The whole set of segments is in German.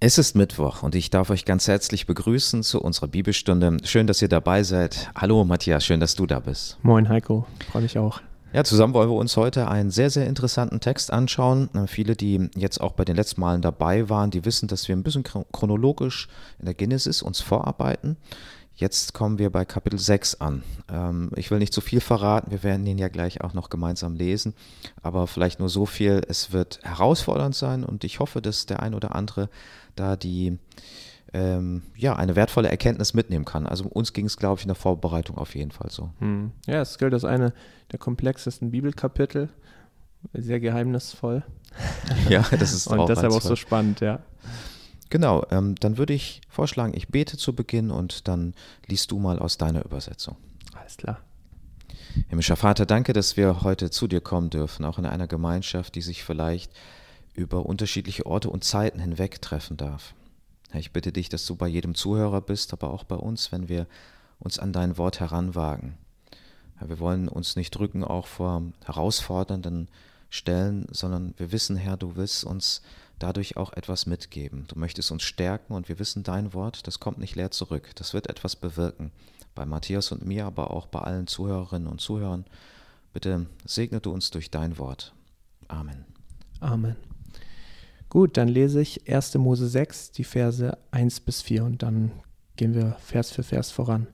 Es ist Mittwoch und ich darf euch ganz herzlich begrüßen zu unserer Bibelstunde. Schön, dass ihr dabei seid. Hallo Matthias, schön, dass du da bist. Moin Heiko, freue mich auch. Ja, zusammen wollen wir uns heute einen sehr, sehr interessanten Text anschauen. Viele, die jetzt auch bei den letzten Malen dabei waren, die wissen, dass wir ein bisschen chronologisch in der Genesis uns vorarbeiten. Jetzt kommen wir bei Kapitel 6 an. Ähm, ich will nicht zu viel verraten, wir werden ihn ja gleich auch noch gemeinsam lesen, aber vielleicht nur so viel, es wird herausfordernd sein und ich hoffe, dass der ein oder andere da die ähm, ja, eine wertvolle Erkenntnis mitnehmen kann. Also uns ging es, glaube ich, in der Vorbereitung auf jeden Fall so. Hm. Ja, es gilt als eine der komplexesten Bibelkapitel, sehr geheimnisvoll. Ja, das ist Und auch deshalb auch so spannend, ja. Genau, ähm, dann würde ich vorschlagen, ich bete zu Beginn und dann liest du mal aus deiner Übersetzung. Alles klar. Himmlischer Vater, danke, dass wir heute zu dir kommen dürfen, auch in einer Gemeinschaft, die sich vielleicht über unterschiedliche Orte und Zeiten hinweg treffen darf. Herr, ich bitte dich, dass du bei jedem Zuhörer bist, aber auch bei uns, wenn wir uns an dein Wort heranwagen. Herr, wir wollen uns nicht drücken, auch vor herausfordernden Stellen, sondern wir wissen, Herr, du willst uns dadurch auch etwas mitgeben. Du möchtest uns stärken und wir wissen, dein Wort, das kommt nicht leer zurück. Das wird etwas bewirken. Bei Matthias und mir, aber auch bei allen Zuhörerinnen und Zuhörern. Bitte segne du uns durch dein Wort. Amen. Amen. Gut, dann lese ich 1. Mose 6, die Verse 1 bis 4 und dann gehen wir Vers für Vers voran.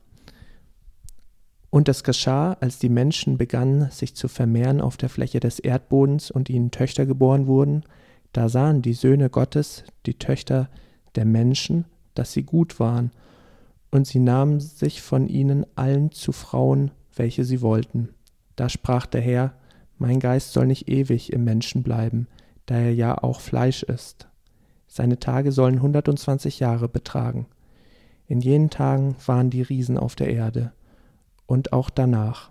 Und es geschah, als die Menschen begannen, sich zu vermehren auf der Fläche des Erdbodens und ihnen Töchter geboren wurden, da sahen die Söhne Gottes, die Töchter der Menschen, dass sie gut waren, und sie nahmen sich von ihnen allen zu Frauen, welche sie wollten. Da sprach der Herr, mein Geist soll nicht ewig im Menschen bleiben, da er ja auch Fleisch ist. Seine Tage sollen 120 Jahre betragen. In jenen Tagen waren die Riesen auf der Erde, und auch danach,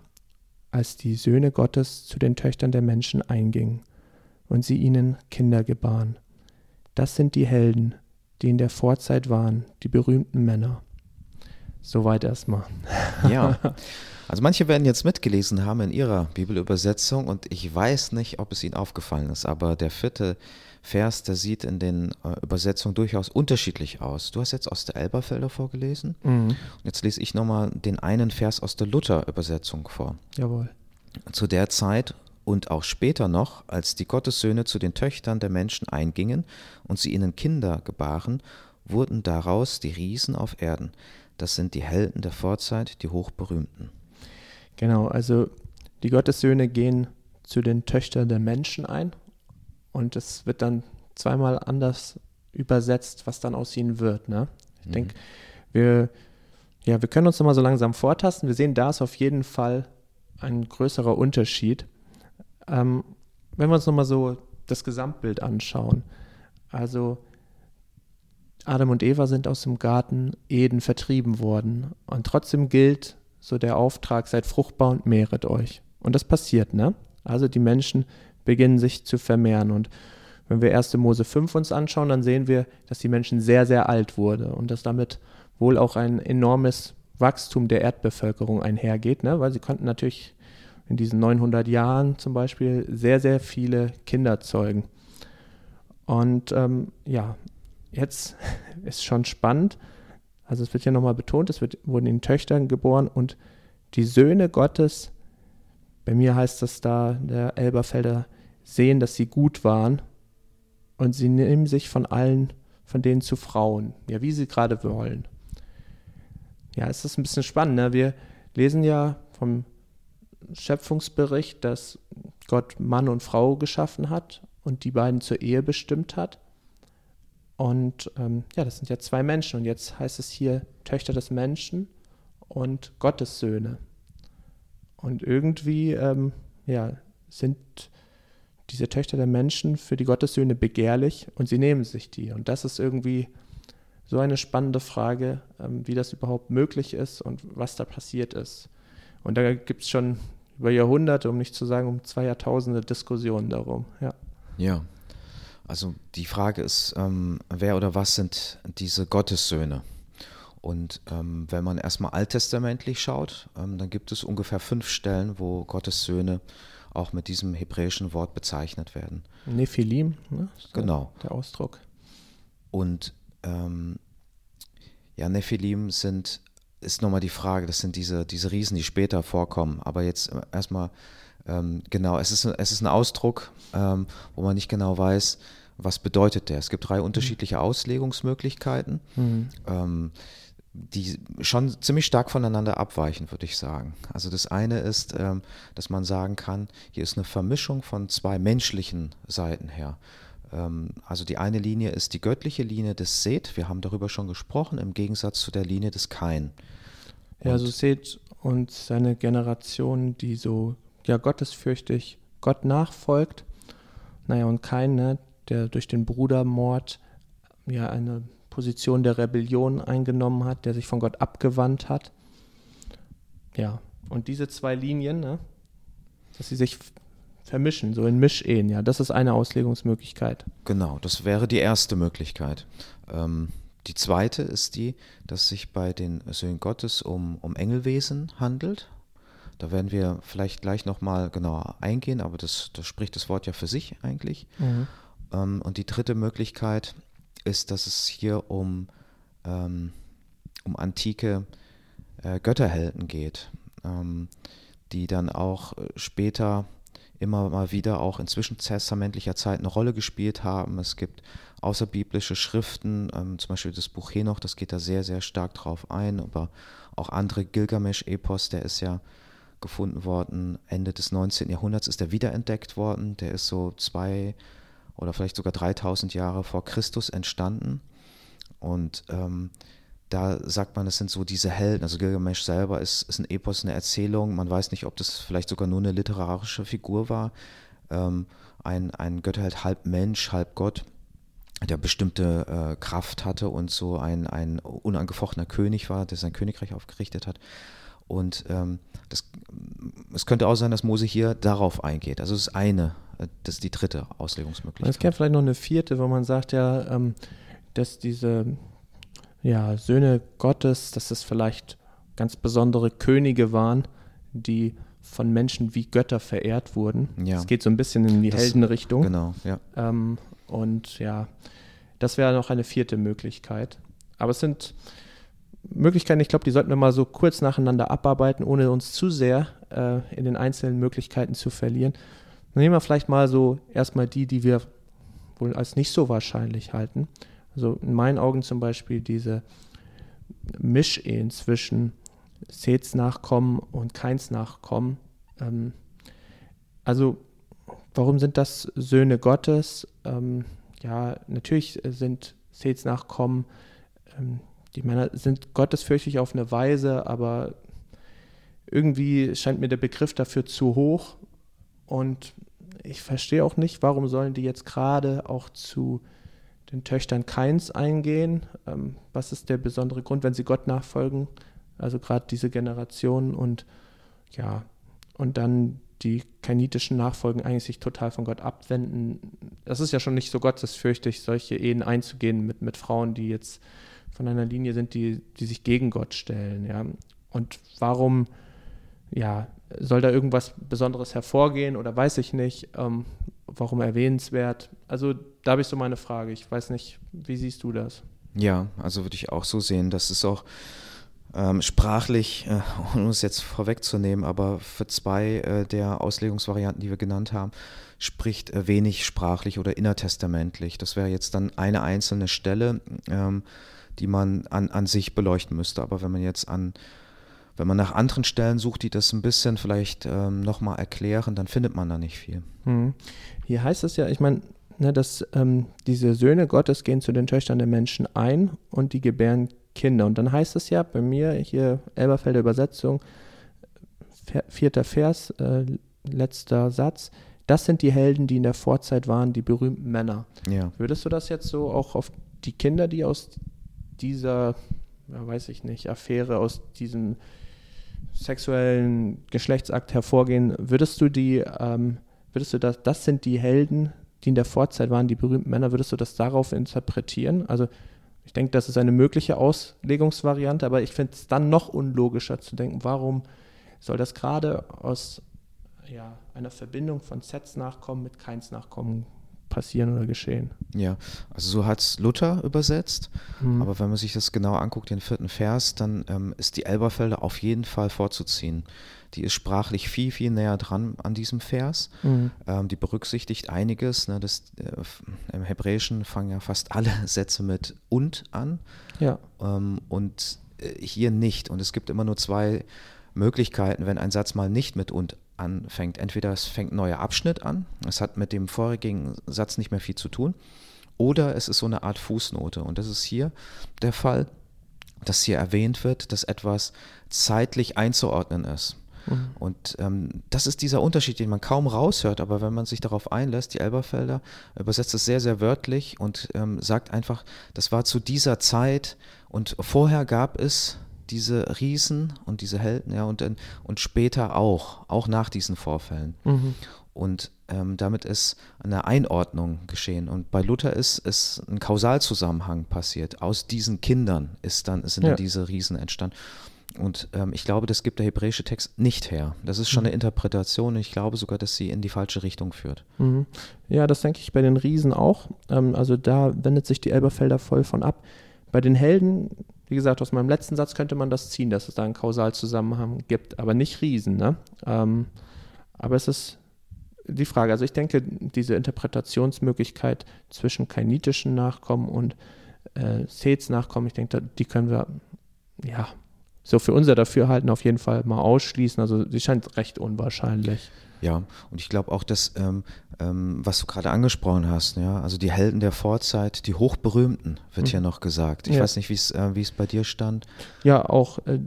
als die Söhne Gottes zu den Töchtern der Menschen eingingen und sie ihnen Kinder gebaren. Das sind die Helden, die in der Vorzeit waren, die berühmten Männer. Soweit erstmal. Ja, also manche werden jetzt mitgelesen haben in ihrer Bibelübersetzung und ich weiß nicht, ob es ihnen aufgefallen ist, aber der vierte Vers, der sieht in den äh, Übersetzungen durchaus unterschiedlich aus. Du hast jetzt aus der Elberfelder vorgelesen Mhm. und jetzt lese ich nochmal den einen Vers aus der Luther-Übersetzung vor. Jawohl. Zu der Zeit und auch später noch, als die Gottessöhne zu den Töchtern der Menschen eingingen und sie ihnen Kinder gebaren, wurden daraus die Riesen auf Erden. Das sind die Helden der Vorzeit, die Hochberühmten. Genau, also die Gottessöhne gehen zu den Töchtern der Menschen ein und es wird dann zweimal anders übersetzt, was dann aus ihnen wird. Ne? Ich Mhm. denke, wir, ja, wir können uns nochmal so langsam vortasten. Wir sehen, da ist auf jeden Fall ein größerer Unterschied. Ähm, wenn wir uns nochmal so das Gesamtbild anschauen, also Adam und Eva sind aus dem Garten Eden vertrieben worden und trotzdem gilt so der Auftrag, seid fruchtbar und mehret euch. Und das passiert, ne? Also die Menschen beginnen sich zu vermehren und wenn wir 1. Mose 5 uns anschauen, dann sehen wir, dass die Menschen sehr, sehr alt wurde und dass damit wohl auch ein enormes Wachstum der Erdbevölkerung einhergeht, ne? weil sie konnten natürlich in diesen 900 Jahren zum Beispiel sehr, sehr viele Kinder zeugen. Und ähm, ja, jetzt ist schon spannend. Also es wird ja nochmal betont, es wird, wurden ihnen Töchtern geboren und die Söhne Gottes, bei mir heißt das da, der Elberfelder, sehen, dass sie gut waren und sie nehmen sich von allen, von denen zu Frauen, ja, wie sie gerade wollen. Ja, es ist ein bisschen spannend. Ne? Wir lesen ja vom Schöpfungsbericht, dass Gott Mann und Frau geschaffen hat und die beiden zur Ehe bestimmt hat. Und ähm, ja, das sind ja zwei Menschen. Und jetzt heißt es hier Töchter des Menschen und Gottes Söhne. Und irgendwie, ähm, ja, sind diese Töchter der Menschen für die Gottessöhne begehrlich und sie nehmen sich die. Und das ist irgendwie so eine spannende Frage, ähm, wie das überhaupt möglich ist und was da passiert ist. Und da gibt es schon über Jahrhunderte, um nicht zu sagen um zwei Jahrtausende Diskussionen darum. Ja. Ja, also die Frage ist, ähm, wer oder was sind diese Gottessöhne? Und ähm, wenn man erstmal alttestamentlich schaut, ähm, dann gibt es ungefähr fünf Stellen, wo Gottes Söhne auch mit diesem hebräischen Wort bezeichnet werden. Nephilim, ne? ist Genau. Der Ausdruck. Und ähm, ja, Nephilim sind, ist nochmal die Frage, das sind diese, diese Riesen, die später vorkommen. Aber jetzt erstmal, ähm, genau, es ist, es ist ein Ausdruck, ähm, wo man nicht genau weiß, was bedeutet der. Es gibt drei unterschiedliche Auslegungsmöglichkeiten. Mhm. Ähm, die schon ziemlich stark voneinander abweichen, würde ich sagen. Also das eine ist, ähm, dass man sagen kann, hier ist eine Vermischung von zwei menschlichen Seiten her. Ähm, also die eine Linie ist die göttliche Linie des Seth, wir haben darüber schon gesprochen, im Gegensatz zu der Linie des Kain. Ja, also Seth und seine Generation, die so ja gottesfürchtig Gott nachfolgt. Naja, und Kain, ne, der durch den Brudermord ja eine Position der Rebellion eingenommen hat, der sich von Gott abgewandt hat. Ja, und diese zwei Linien, ne, dass sie sich vermischen, so in Mischehen, ja, das ist eine Auslegungsmöglichkeit. Genau, das wäre die erste Möglichkeit. Ähm, die zweite ist die, dass es sich bei den Söhnen Gottes um, um Engelwesen handelt. Da werden wir vielleicht gleich nochmal genauer eingehen, aber das, das spricht das Wort ja für sich eigentlich. Mhm. Ähm, und die dritte Möglichkeit ist, dass es hier um, ähm, um antike äh, Götterhelden geht, ähm, die dann auch äh, später immer mal wieder auch in zwischentestamentlicher Zeit eine Rolle gespielt haben. Es gibt außerbiblische Schriften, ähm, zum Beispiel das Buch Henoch, das geht da sehr, sehr stark drauf ein, aber auch andere Gilgamesch-Epos, der ist ja gefunden worden, Ende des 19. Jahrhunderts ist er wiederentdeckt worden, der ist so zwei oder vielleicht sogar 3000 Jahre vor Christus entstanden. Und ähm, da sagt man, es sind so diese Helden. Also Gilgamesch selber ist, ist ein Epos, eine Erzählung. Man weiß nicht, ob das vielleicht sogar nur eine literarische Figur war. Ähm, ein, ein Götterheld, halb Mensch, halb Gott, der bestimmte äh, Kraft hatte und so ein, ein unangefochtener König war, der sein Königreich aufgerichtet hat. Und ähm, das, es könnte auch sein, dass Mose hier darauf eingeht. Also es ist eine das ist die dritte Auslegungsmöglichkeit. Es gibt vielleicht noch eine vierte, wo man sagt ja, ähm, dass diese ja, Söhne Gottes, dass es vielleicht ganz besondere Könige waren, die von Menschen wie Götter verehrt wurden. Ja. Es geht so ein bisschen in die das, Heldenrichtung. Genau, ja. Ähm, und ja, das wäre noch eine vierte Möglichkeit. Aber es sind Möglichkeiten, ich glaube, die sollten wir mal so kurz nacheinander abarbeiten, ohne uns zu sehr äh, in den einzelnen Möglichkeiten zu verlieren. Dann nehmen wir vielleicht mal so erstmal die, die wir wohl als nicht so wahrscheinlich halten. Also in meinen Augen zum Beispiel diese Mischehen zwischen Seths Nachkommen und Keins Nachkommen. Ähm, also warum sind das Söhne Gottes? Ähm, ja, natürlich sind Seths Nachkommen, ähm, die Männer sind gottesfürchtig auf eine Weise, aber irgendwie scheint mir der Begriff dafür zu hoch. Und ich verstehe auch nicht, warum sollen die jetzt gerade auch zu den Töchtern Keins eingehen? Ähm, was ist der besondere Grund, wenn sie Gott nachfolgen? Also gerade diese Generation und ja, und dann die kainitischen Nachfolgen eigentlich sich total von Gott abwenden. Das ist ja schon nicht so gottesfürchtig, solche Ehen einzugehen mit, mit Frauen, die jetzt von einer Linie sind, die, die sich gegen Gott stellen. Ja? Und warum ja, soll da irgendwas Besonderes hervorgehen oder weiß ich nicht? Ähm, warum erwähnenswert? Also da habe ich so meine Frage. Ich weiß nicht, wie siehst du das? Ja, also würde ich auch so sehen. Das ist auch ähm, sprachlich, äh, um es jetzt vorwegzunehmen, aber für zwei äh, der Auslegungsvarianten, die wir genannt haben, spricht äh, wenig sprachlich oder innertestamentlich. Das wäre jetzt dann eine einzelne Stelle, ähm, die man an, an sich beleuchten müsste. Aber wenn man jetzt an wenn man nach anderen Stellen sucht, die das ein bisschen vielleicht ähm, nochmal erklären, dann findet man da nicht viel. Hm. Hier heißt es ja, ich meine, ne, dass ähm, diese Söhne Gottes gehen zu den Töchtern der Menschen ein und die gebären Kinder. Und dann heißt es ja bei mir hier Elberfelder Übersetzung, vierter Vers, äh, letzter Satz. Das sind die Helden, die in der Vorzeit waren, die berühmten Männer. Ja. Würdest du das jetzt so auch auf die Kinder, die aus dieser, ja, weiß ich nicht, Affäre, aus diesem sexuellen Geschlechtsakt hervorgehen, würdest du die, ähm, würdest du das, das sind die Helden, die in der Vorzeit waren, die berühmten Männer, würdest du das darauf interpretieren? Also ich denke, das ist eine mögliche Auslegungsvariante, aber ich finde es dann noch unlogischer zu denken, warum soll das gerade aus ja, einer Verbindung von Sets Nachkommen mit Keins Nachkommen passieren oder geschehen. Ja, also so hat es Luther übersetzt, mhm. aber wenn man sich das genau anguckt, den vierten Vers, dann ähm, ist die Elberfelder auf jeden Fall vorzuziehen. Die ist sprachlich viel, viel näher dran an diesem Vers. Mhm. Ähm, die berücksichtigt einiges. Ne, das, äh, Im Hebräischen fangen ja fast alle Sätze mit und an. Ja. Ähm, und äh, hier nicht. Und es gibt immer nur zwei Möglichkeiten, wenn ein Satz mal nicht mit und anfängt. Entweder es fängt ein neuer Abschnitt an, es hat mit dem vorigen Satz nicht mehr viel zu tun, oder es ist so eine Art Fußnote. Und das ist hier der Fall, dass hier erwähnt wird, dass etwas zeitlich einzuordnen ist. Mhm. Und ähm, das ist dieser Unterschied, den man kaum raushört, aber wenn man sich darauf einlässt, die Elberfelder übersetzt es sehr, sehr wörtlich und ähm, sagt einfach, das war zu dieser Zeit und vorher gab es diese Riesen und diese Helden, ja, und, und später auch, auch nach diesen Vorfällen. Mhm. Und ähm, damit ist eine Einordnung geschehen. Und bei Luther ist, ist ein Kausalzusammenhang passiert. Aus diesen Kindern ist dann, sind ja. dann diese Riesen entstanden. Und ähm, ich glaube, das gibt der hebräische Text nicht her. Das ist schon mhm. eine Interpretation und ich glaube sogar, dass sie in die falsche Richtung führt. Mhm. Ja, das denke ich bei den Riesen auch. Ähm, also da wendet sich die Elberfelder voll von ab. Bei den Helden, wie gesagt, aus meinem letzten Satz könnte man das ziehen, dass es da einen Kausalzusammenhang gibt, aber nicht Riesen. Ne? Ähm, aber es ist die Frage. Also ich denke, diese Interpretationsmöglichkeit zwischen kainitischen Nachkommen und äh, Seths Nachkommen, ich denke, die können wir ja so für unser Dafürhalten auf jeden Fall mal ausschließen. Also sie scheint recht unwahrscheinlich. Ja, und ich glaube auch, dass, ähm, ähm, was du gerade angesprochen hast, ja, also die Helden der Vorzeit, die Hochberühmten, wird mhm. hier noch gesagt. Ich ja. weiß nicht, wie äh, es bei dir stand. Ja, auch äh,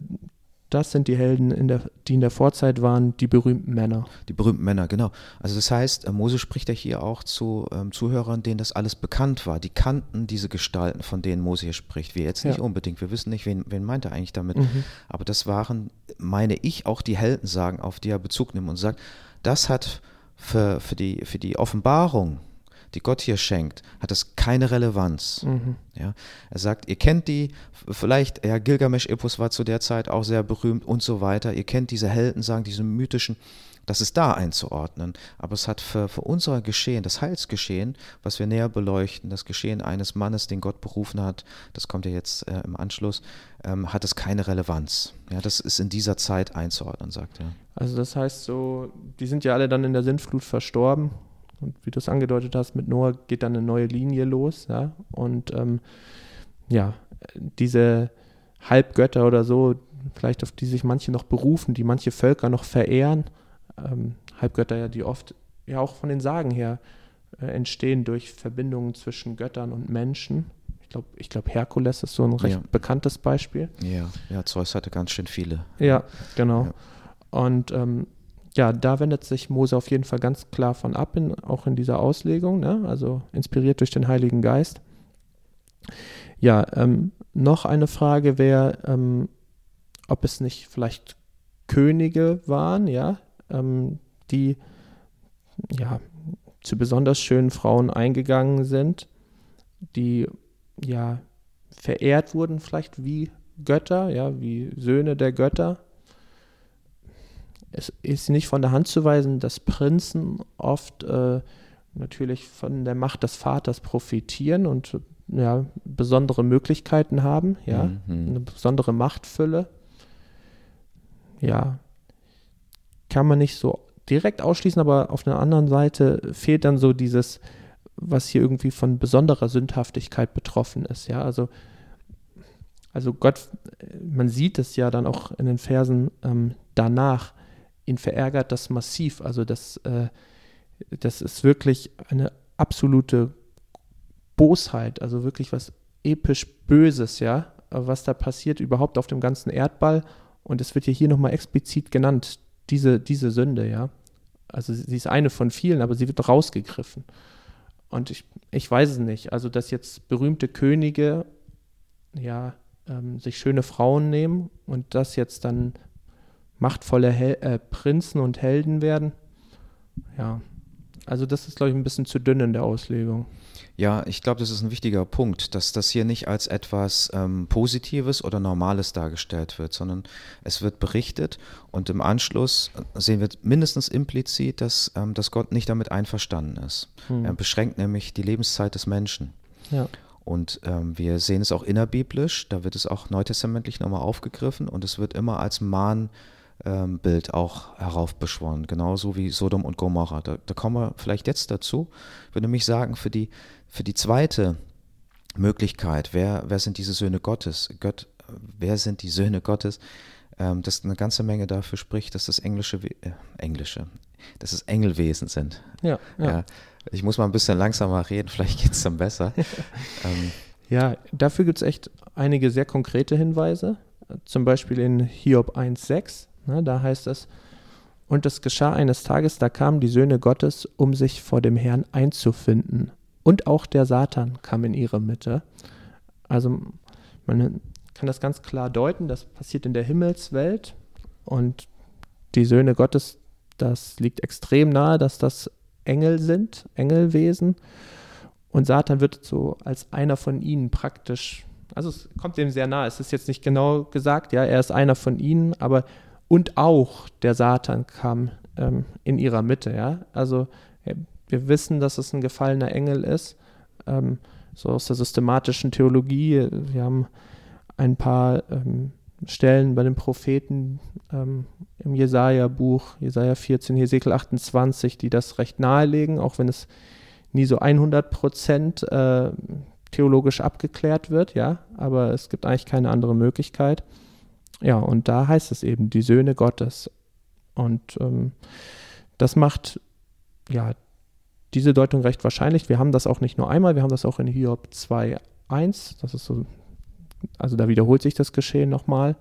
das sind die Helden, in der, die in der Vorzeit waren, die berühmten Männer. Die berühmten Männer, genau. Also das heißt, äh, Mose spricht ja hier auch zu ähm, Zuhörern, denen das alles bekannt war. Die kannten diese Gestalten, von denen Mose hier spricht. Wir jetzt nicht ja. unbedingt. Wir wissen nicht, wen, wen meint er eigentlich damit. Mhm. Aber das waren, meine ich, auch die Heldensagen, auf die er Bezug nimmt und sagt, das hat für, für, die, für die Offenbarung die Gott hier schenkt, hat das keine Relevanz. Mhm. Ja, er sagt, ihr kennt die, vielleicht, ja, Gilgamesch-Epos war zu der Zeit auch sehr berühmt und so weiter. Ihr kennt diese Helden, sagen, diese mythischen, das ist da einzuordnen. Aber es hat für, für unser Geschehen, das Heilsgeschehen, was wir näher beleuchten, das Geschehen eines Mannes, den Gott berufen hat, das kommt ja jetzt äh, im Anschluss, ähm, hat es keine Relevanz. Ja, das ist in dieser Zeit einzuordnen, sagt er. Also das heißt so, die sind ja alle dann in der Sintflut verstorben und wie du es angedeutet hast, mit Noah geht dann eine neue Linie los. Ja? Und ähm, ja, diese Halbgötter oder so, vielleicht auf die sich manche noch berufen, die manche Völker noch verehren, ähm, Halbgötter ja, die oft ja auch von den Sagen her äh, entstehen durch Verbindungen zwischen Göttern und Menschen. Ich glaube, ich glaub, Herkules ist so ein recht ja. bekanntes Beispiel. Ja, ja, Zeus hatte ganz schön viele. Ja, genau. Ja. Und ähm, ja, da wendet sich Mose auf jeden Fall ganz klar von ab, in, auch in dieser Auslegung, ne? also inspiriert durch den Heiligen Geist. Ja, ähm, noch eine Frage wäre, ähm, ob es nicht vielleicht Könige waren, ja, ähm, die ja zu besonders schönen Frauen eingegangen sind, die ja verehrt wurden, vielleicht wie Götter, ja, wie Söhne der Götter es ist nicht von der Hand zu weisen, dass Prinzen oft äh, natürlich von der Macht des Vaters profitieren und ja, besondere Möglichkeiten haben, ja, mhm. eine besondere Machtfülle. Ja, kann man nicht so direkt ausschließen, aber auf der anderen Seite fehlt dann so dieses, was hier irgendwie von besonderer Sündhaftigkeit betroffen ist, ja, also also Gott, man sieht es ja dann auch in den Versen ähm, danach, ihn verärgert das massiv. Also das, äh, das ist wirklich eine absolute Bosheit, also wirklich was episch Böses, ja, was da passiert überhaupt auf dem ganzen Erdball. Und es wird ja hier nochmal explizit genannt, diese, diese Sünde, ja. Also sie ist eine von vielen, aber sie wird rausgegriffen. Und ich, ich weiß es nicht. Also, dass jetzt berühmte Könige ja ähm, sich schöne Frauen nehmen und das jetzt dann machtvolle Hel äh, Prinzen und Helden werden. Ja, also das ist, glaube ich, ein bisschen zu dünn in der Auslegung. Ja, ich glaube, das ist ein wichtiger Punkt, dass das hier nicht als etwas ähm, Positives oder Normales dargestellt wird, sondern es wird berichtet und im Anschluss sehen wir mindestens implizit, dass, ähm, dass Gott nicht damit einverstanden ist. Hm. Er beschränkt nämlich die Lebenszeit des Menschen. Ja. Und ähm, wir sehen es auch innerbiblisch, da wird es auch neutestamentlich nochmal aufgegriffen und es wird immer als Mahn ähm, Bild auch heraufbeschworen, genauso wie Sodom und Gomorra. Da, da kommen wir vielleicht jetzt dazu. Ich würde nämlich sagen, für die, für die zweite Möglichkeit, wer, wer sind diese Söhne Gottes? Gott, wer sind die Söhne Gottes? Ähm, dass eine ganze Menge dafür spricht, dass das englische, äh, englische, dass es Engelwesen sind. Ja, ja. ja, Ich muss mal ein bisschen langsamer reden, vielleicht geht es dann besser. ähm, ja, dafür gibt es echt einige sehr konkrete Hinweise. Zum Beispiel in Hiob 1,6 Ne, da heißt es, und es geschah eines Tages, da kamen die Söhne Gottes, um sich vor dem Herrn einzufinden. Und auch der Satan kam in ihre Mitte. Also man kann das ganz klar deuten, das passiert in der Himmelswelt und die Söhne Gottes, das liegt extrem nahe, dass das Engel sind, Engelwesen. Und Satan wird so als einer von ihnen praktisch, also es kommt dem sehr nahe, es ist jetzt nicht genau gesagt, ja, er ist einer von ihnen, aber und auch der Satan kam ähm, in ihrer Mitte. Ja? Also wir wissen, dass es ein gefallener Engel ist, ähm, so aus der systematischen Theologie. Wir haben ein paar ähm, Stellen bei den Propheten ähm, im Jesaja-Buch, Jesaja 14, Hesekiel 28, die das recht nahelegen, auch wenn es nie so 100 Prozent äh, theologisch abgeklärt wird, ja, aber es gibt eigentlich keine andere Möglichkeit. Ja, und da heißt es eben, die Söhne Gottes. Und ähm, das macht ja diese Deutung recht wahrscheinlich. Wir haben das auch nicht nur einmal, wir haben das auch in Hiob 2.1. Das ist so, also da wiederholt sich das Geschehen nochmal.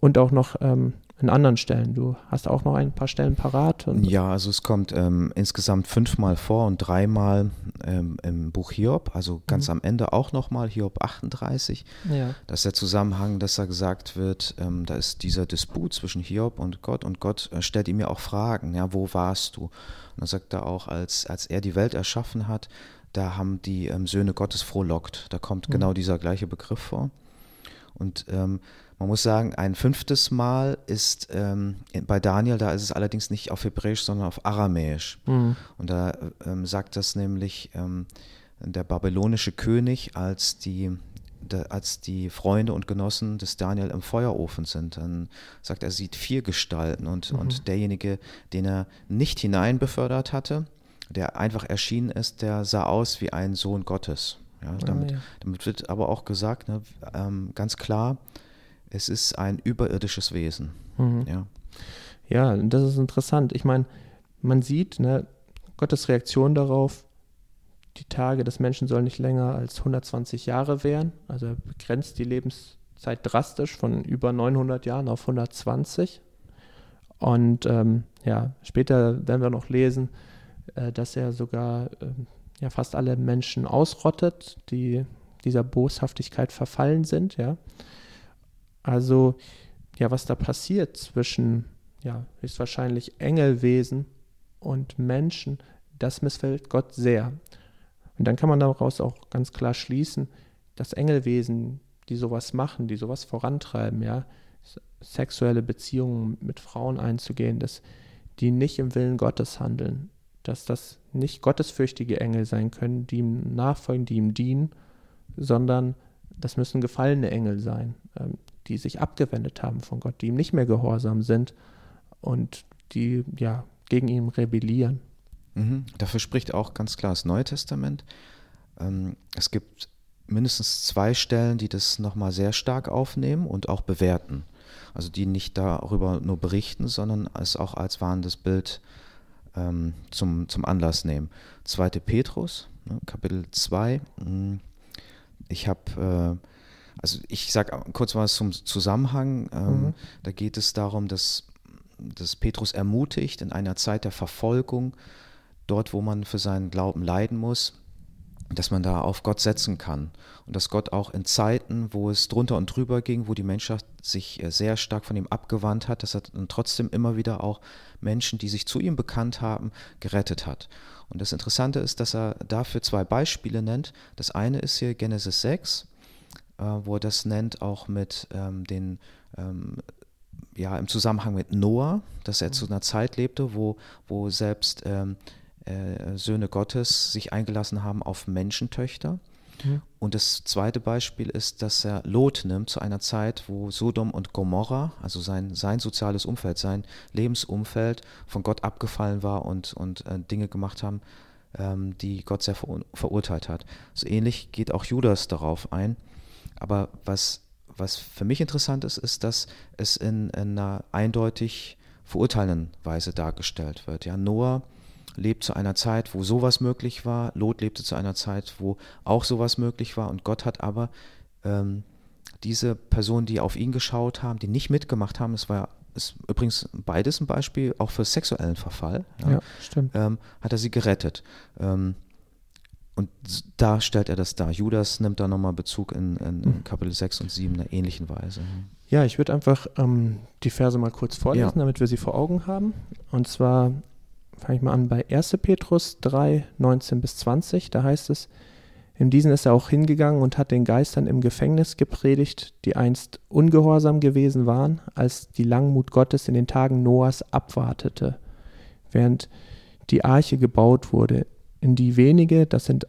Und auch noch ähm, in anderen Stellen. Du hast auch noch ein paar Stellen parat. ja, also es kommt ähm, insgesamt fünfmal vor und dreimal ähm, im Buch Hiob, also ganz mhm. am Ende auch nochmal Hiob 38. Ja. Das ist der Zusammenhang, dass da gesagt wird, ähm, da ist dieser Disput zwischen Hiob und Gott und Gott äh, stellt ihm ja auch Fragen, ja, wo warst du? Und dann sagt er auch, als, als er die Welt erschaffen hat, da haben die ähm, Söhne Gottes frohlockt. Da kommt mhm. genau dieser gleiche Begriff vor. Und ähm, man muss sagen, ein fünftes Mal ist ähm, bei Daniel, da ist es allerdings nicht auf Hebräisch, sondern auf Aramäisch. Mhm. Und da ähm, sagt das nämlich ähm, der babylonische König, als die, der, als die Freunde und Genossen des Daniel im Feuerofen sind. Dann sagt er, er sieht vier Gestalten und, mhm. und derjenige, den er nicht hineinbefördert hatte, der einfach erschienen ist, der sah aus wie ein Sohn Gottes. Ja, damit, ah, ja. damit wird aber auch gesagt, ne, ähm, ganz klar, es ist ein überirdisches Wesen. Mhm. Ja. ja, das ist interessant. Ich meine, man sieht, ne, Gottes Reaktion darauf, die Tage des Menschen sollen nicht länger als 120 Jahre währen. Also er begrenzt die Lebenszeit drastisch von über 900 Jahren auf 120. Und ähm, ja, später werden wir noch lesen, äh, dass er sogar äh, ja, fast alle Menschen ausrottet, die dieser Boshaftigkeit verfallen sind. Ja. Also, ja, was da passiert zwischen, ja, höchstwahrscheinlich Engelwesen und Menschen, das missfällt Gott sehr. Und dann kann man daraus auch ganz klar schließen, dass Engelwesen, die sowas machen, die sowas vorantreiben, ja, sexuelle Beziehungen mit Frauen einzugehen, dass die nicht im Willen Gottes handeln, dass das nicht gottesfürchtige Engel sein können, die ihm nachfolgen, die ihm dienen, sondern das müssen gefallene Engel sein, ähm, die sich abgewendet haben von Gott, die ihm nicht mehr gehorsam sind und die ja gegen ihn rebellieren. Mhm. Dafür spricht auch ganz klar das Neue Testament. Ähm, es gibt mindestens zwei Stellen, die das nochmal sehr stark aufnehmen und auch bewerten. Also die nicht darüber nur berichten, sondern es auch als warnendes Bild ähm, zum, zum Anlass nehmen. 2. Petrus, ne, Kapitel 2. Hm, ich habe äh, also ich sage kurz was zum Zusammenhang. Ähm, mhm. Da geht es darum, dass, dass Petrus ermutigt in einer Zeit der Verfolgung, dort wo man für seinen Glauben leiden muss, dass man da auf Gott setzen kann und dass Gott auch in Zeiten, wo es drunter und drüber ging, wo die Menschheit sich äh, sehr stark von ihm abgewandt hat, dass er dann trotzdem immer wieder auch Menschen, die sich zu ihm bekannt haben, gerettet hat. Und das Interessante ist, dass er dafür zwei Beispiele nennt. Das eine ist hier Genesis 6, äh, wo er das nennt auch mit ähm, den ähm, ja, im Zusammenhang mit Noah, dass er zu einer Zeit lebte, wo, wo selbst ähm, äh, Söhne Gottes sich eingelassen haben auf Menschentöchter. Mhm. Und das zweite Beispiel ist, dass er Lot nimmt zu einer Zeit, wo Sodom und Gomorra, also sein, sein soziales Umfeld, sein Lebensumfeld von Gott abgefallen war und, und äh, Dinge gemacht haben, ähm, die Gott sehr ver verurteilt hat. So ähnlich geht auch Judas darauf ein. Aber was, was für mich interessant ist, ist, dass es in, in einer eindeutig verurteilenden Weise dargestellt wird. Ja, Noah lebt zu einer Zeit, wo sowas möglich war. Lot lebte zu einer Zeit, wo auch sowas möglich war. Und Gott hat aber ähm, diese Personen, die auf ihn geschaut haben, die nicht mitgemacht haben, es war ist übrigens beides ein Beispiel auch für sexuellen Verfall, ja, ja stimmt. Ähm, hat er sie gerettet. Ähm, und da stellt er das dar. Judas nimmt da nochmal Bezug in, in, in, hm. Kapitel 6 und 7 in einer ähnlichen Weise. Ja, ich würde einfach ähm, die Verse mal kurz vorlesen, ja. damit wir sie vor Augen haben. Und zwar fange ich mal an bei 1. Petrus 3, 19 bis 20. Da heißt es, in diesen ist er auch hingegangen und hat den Geistern im Gefängnis gepredigt, die einst ungehorsam gewesen waren, als die Langmut Gottes in den Tagen Noahs abwartete, während die Arche gebaut wurde, in die wenige, das sind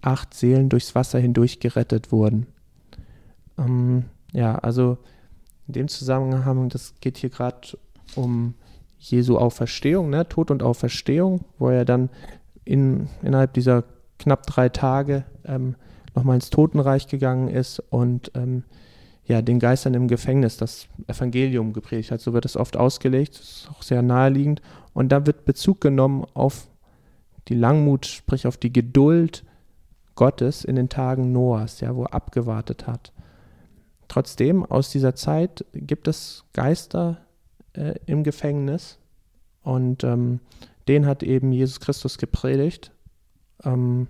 acht Seelen, durchs Wasser hindurch gerettet wurden. Ähm, ja, also in dem Zusammenhang, das geht hier gerade um Jesu Auferstehung, ne? Tod und Auferstehung, wo er dann in, innerhalb dieser knapp drei Tage ähm, nochmal ins Totenreich gegangen ist und ähm, ja, den Geistern im Gefängnis das Evangelium gepredigt hat. So wird es oft ausgelegt, das ist auch sehr naheliegend. Und da wird Bezug genommen auf die Langmut, sprich auf die Geduld Gottes in den Tagen Noahs, ja, wo er abgewartet hat. Trotzdem, aus dieser Zeit gibt es Geister, äh, im Gefängnis und ähm, den hat eben Jesus Christus gepredigt. Ähm,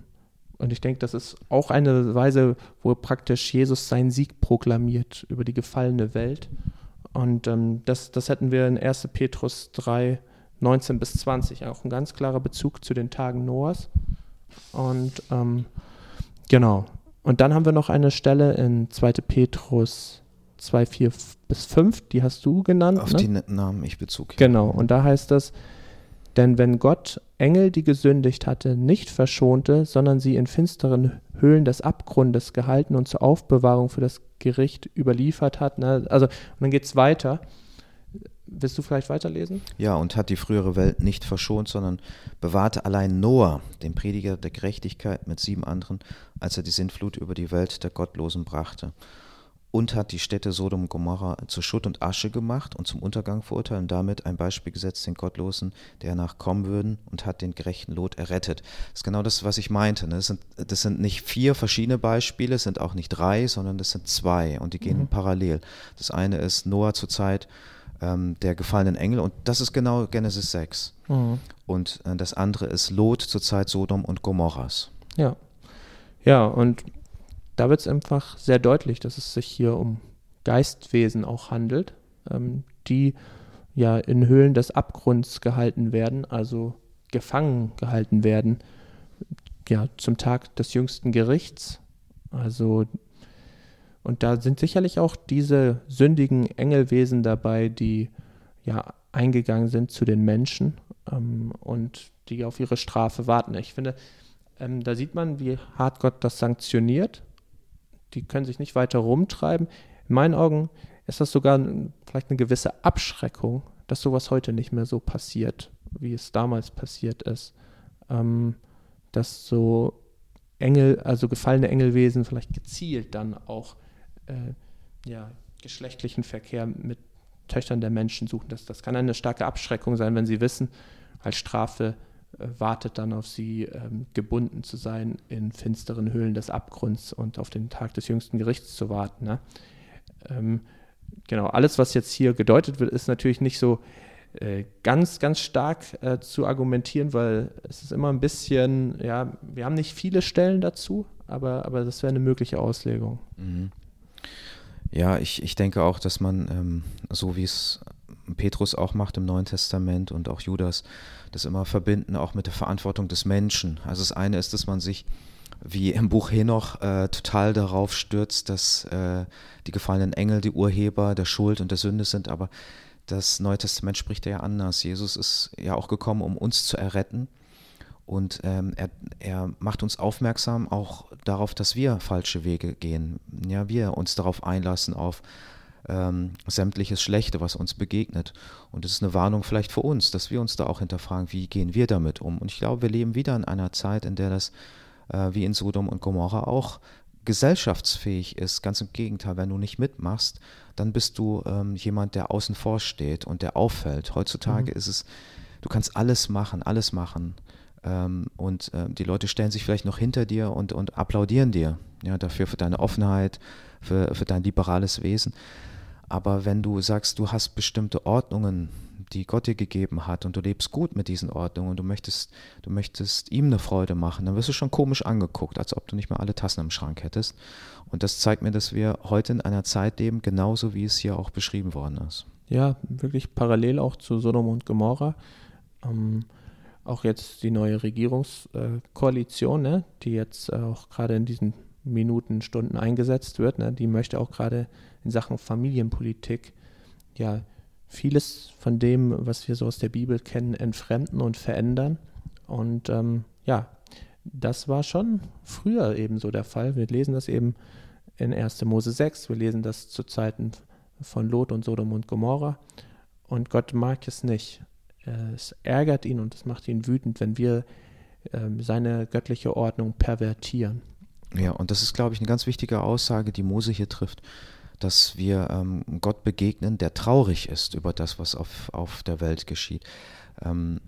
und ich denke, das ist auch eine Weise, wo praktisch Jesus seinen Sieg proklamiert über die gefallene Welt. Und ähm, das, das hätten wir in 1. Petrus 3, 19 bis 20, auch ein ganz klarer Bezug zu den Tagen Noahs. Und ähm, genau. Und dann haben wir noch eine Stelle in 2. Petrus 2, 4 bis 5, die hast du genannt. Auf ne? die Namen ich Bezug. Genau, und da heißt das, denn wenn Gott Engel, die gesündigt hatte, nicht verschonte, sondern sie in finsteren Höhlen des Abgrundes gehalten und zur Aufbewahrung für das Gericht überliefert hat, ne? also und dann geht es weiter. Willst du vielleicht weiterlesen? Ja, und hat die frühere Welt nicht verschont, sondern bewahrte allein Noah, den Prediger der Gerechtigkeit, mit sieben anderen, als er die Sintflut über die Welt der Gottlosen brachte und hat die Städte Sodom und Gomorra zu Schutt und Asche gemacht und zum Untergang verurteilt und damit ein Beispiel gesetzt den Gottlosen, der nachkommen würden und hat den gerechten Lot errettet. Das ist genau das, was ich meinte. Ne? Das, sind, das sind nicht vier verschiedene Beispiele, es sind auch nicht drei, sondern das sind zwei und die gehen mhm. parallel. Das eine ist Noah zur Zeit ähm, der gefallenen Engel und das ist genau Genesis 6. Mhm. Und äh, das andere ist Lot zur Zeit Sodom und Gomorras. Ja. Ja, und da wird es einfach sehr deutlich, dass es sich hier um Geistwesen auch handelt, ähm, die ja in Höhlen des Abgrunds gehalten werden, also gefangen gehalten werden, ja, zum Tag des jüngsten Gerichts. Also, und da sind sicherlich auch diese sündigen Engelwesen dabei, die ja eingegangen sind zu den Menschen ähm, und die auf ihre Strafe warten. Ich finde, ähm, da sieht man, wie hart Gott das sanktioniert die können sich nicht weiter rumtreiben. In meinen Augen ist das sogar vielleicht eine gewisse Abschreckung, dass sowas heute nicht mehr so passiert, wie es damals passiert ist. Ähm, dass so Engel, also gefallene Engelwesen vielleicht gezielt dann auch äh, ja, geschlechtlichen Verkehr mit Töchtern der Menschen suchen. Das, das kann eine starke Abschreckung sein, wenn sie wissen, als Strafe äh, wartet dann auf sie, ähm, gebunden zu sein in finsteren Höhlen des Abgrunds und auf den Tag des jüngsten Gerichts zu warten. Ne? Ähm, genau, alles, was jetzt hier gedeutet wird, ist natürlich nicht so äh, ganz, ganz stark äh, zu argumentieren, weil es ist immer ein bisschen, ja, wir haben nicht viele Stellen dazu, aber, aber das wäre eine mögliche Auslegung. Mhm. Ja, ich, ich denke auch, dass man, ähm, so wie es Petrus auch macht im Neuen Testament und auch Judas, das immer verbinden auch mit der Verantwortung des Menschen. Also das eine ist, dass man sich wie im Buch Henoch äh, total darauf stürzt, dass äh, die gefallenen Engel die Urheber der Schuld und der Sünde sind, aber das Neue Testament spricht ja anders. Jesus ist ja auch gekommen, um uns zu erretten. Und ähm, er, er macht uns aufmerksam auch darauf, dass wir falsche Wege gehen. Ja, wir uns darauf einlassen, auf ähm, sämtliches Schlechte, was uns begegnet. Und es ist eine Warnung vielleicht für uns, dass wir uns da auch hinterfragen, wie gehen wir damit um. Und ich glaube, wir leben wieder in einer Zeit, in der das äh, wie in Sodom und Gomorra auch gesellschaftsfähig ist. Ganz im Gegenteil, wenn du nicht mitmachst, dann bist du ähm, jemand, der außen vor steht und der auffällt. Heutzutage mhm. ist es, du kannst alles machen, alles machen. Ähm, und äh, die Leute stellen sich vielleicht noch hinter dir und, und applaudieren dir ja, dafür, für deine Offenheit, für, für dein liberales Wesen. Aber wenn du sagst, du hast bestimmte Ordnungen, die Gott dir gegeben hat und du lebst gut mit diesen Ordnungen und du möchtest, du möchtest ihm eine Freude machen, dann wirst du schon komisch angeguckt, als ob du nicht mehr alle Tassen im Schrank hättest. Und das zeigt mir, dass wir heute in einer Zeit leben, genauso wie es hier auch beschrieben worden ist. Ja, wirklich parallel auch zu Sodom und Gomorra. Ähm, auch jetzt die neue Regierungskoalition, ne, die jetzt auch gerade in diesen Minuten, Stunden eingesetzt wird, ne, die möchte auch gerade in Sachen Familienpolitik ja vieles von dem, was wir so aus der Bibel kennen, entfremden und verändern. Und ähm, ja, das war schon früher eben so der Fall. Wir lesen das eben in 1. Mose 6, wir lesen das zu Zeiten von Lot und Sodom und Gomorra. Und Gott mag es nicht. Es ärgert ihn und es macht ihn wütend, wenn wir ähm, seine göttliche Ordnung pervertieren. Ja, und das ist, glaube ich, eine ganz wichtige Aussage, die Mose hier trifft dass wir ähm, Gott begegnen, der traurig ist über das, was auf, auf der Welt geschieht. Ähm,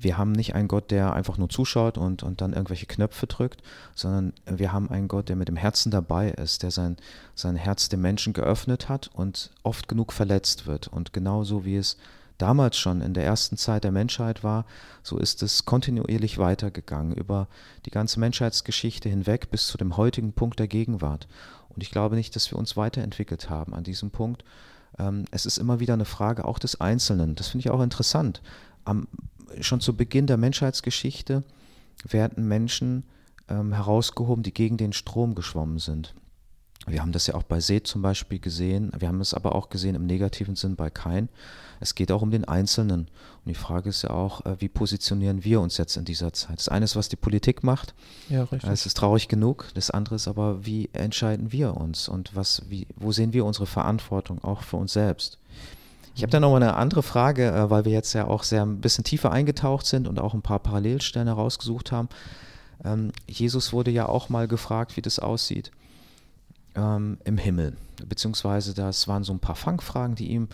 wir haben nicht einen Gott, der einfach nur zuschaut und, und dann irgendwelche Knöpfe drückt, sondern wir haben einen Gott, der mit dem Herzen dabei ist, der sein, sein Herz dem Menschen geöffnet hat und oft genug verletzt wird. Und genauso wie es damals schon in der ersten Zeit der Menschheit war, so ist es kontinuierlich weitergegangen über die ganze Menschheitsgeschichte hinweg bis zu dem heutigen Punkt der Gegenwart. Und ich glaube nicht, dass wir uns weiterentwickelt haben an diesem Punkt. Ähm, es ist immer wieder eine Frage auch des Einzelnen. Das finde ich auch interessant. Am, schon zu Beginn der Menschheitsgeschichte werden Menschen ähm, herausgehoben, die gegen den Strom geschwommen sind. Wir haben das ja auch bei Seth zum Beispiel gesehen. Wir haben es aber auch gesehen im negativen Sinn bei Kain. Es geht auch um den Einzelnen. Und die Frage ist ja auch, äh, wie positionieren wir uns jetzt in dieser Zeit? Das eine ist, was die Politik macht. Ja, richtig. Es ist traurig genug. Das andere ist aber, wie entscheiden wir uns und was, wie, wo sehen wir unsere Verantwortung auch für uns selbst? Ich habe da noch mal eine andere Frage, äh, weil wir jetzt ja auch sehr ein bisschen tiefer eingetaucht sind und auch ein paar Parallelstellen herausgesucht haben. Ähm, Jesus wurde ja auch mal gefragt, wie das aussieht ähm, im Himmel. Beziehungsweise das waren so ein paar Fangfragen, die ihm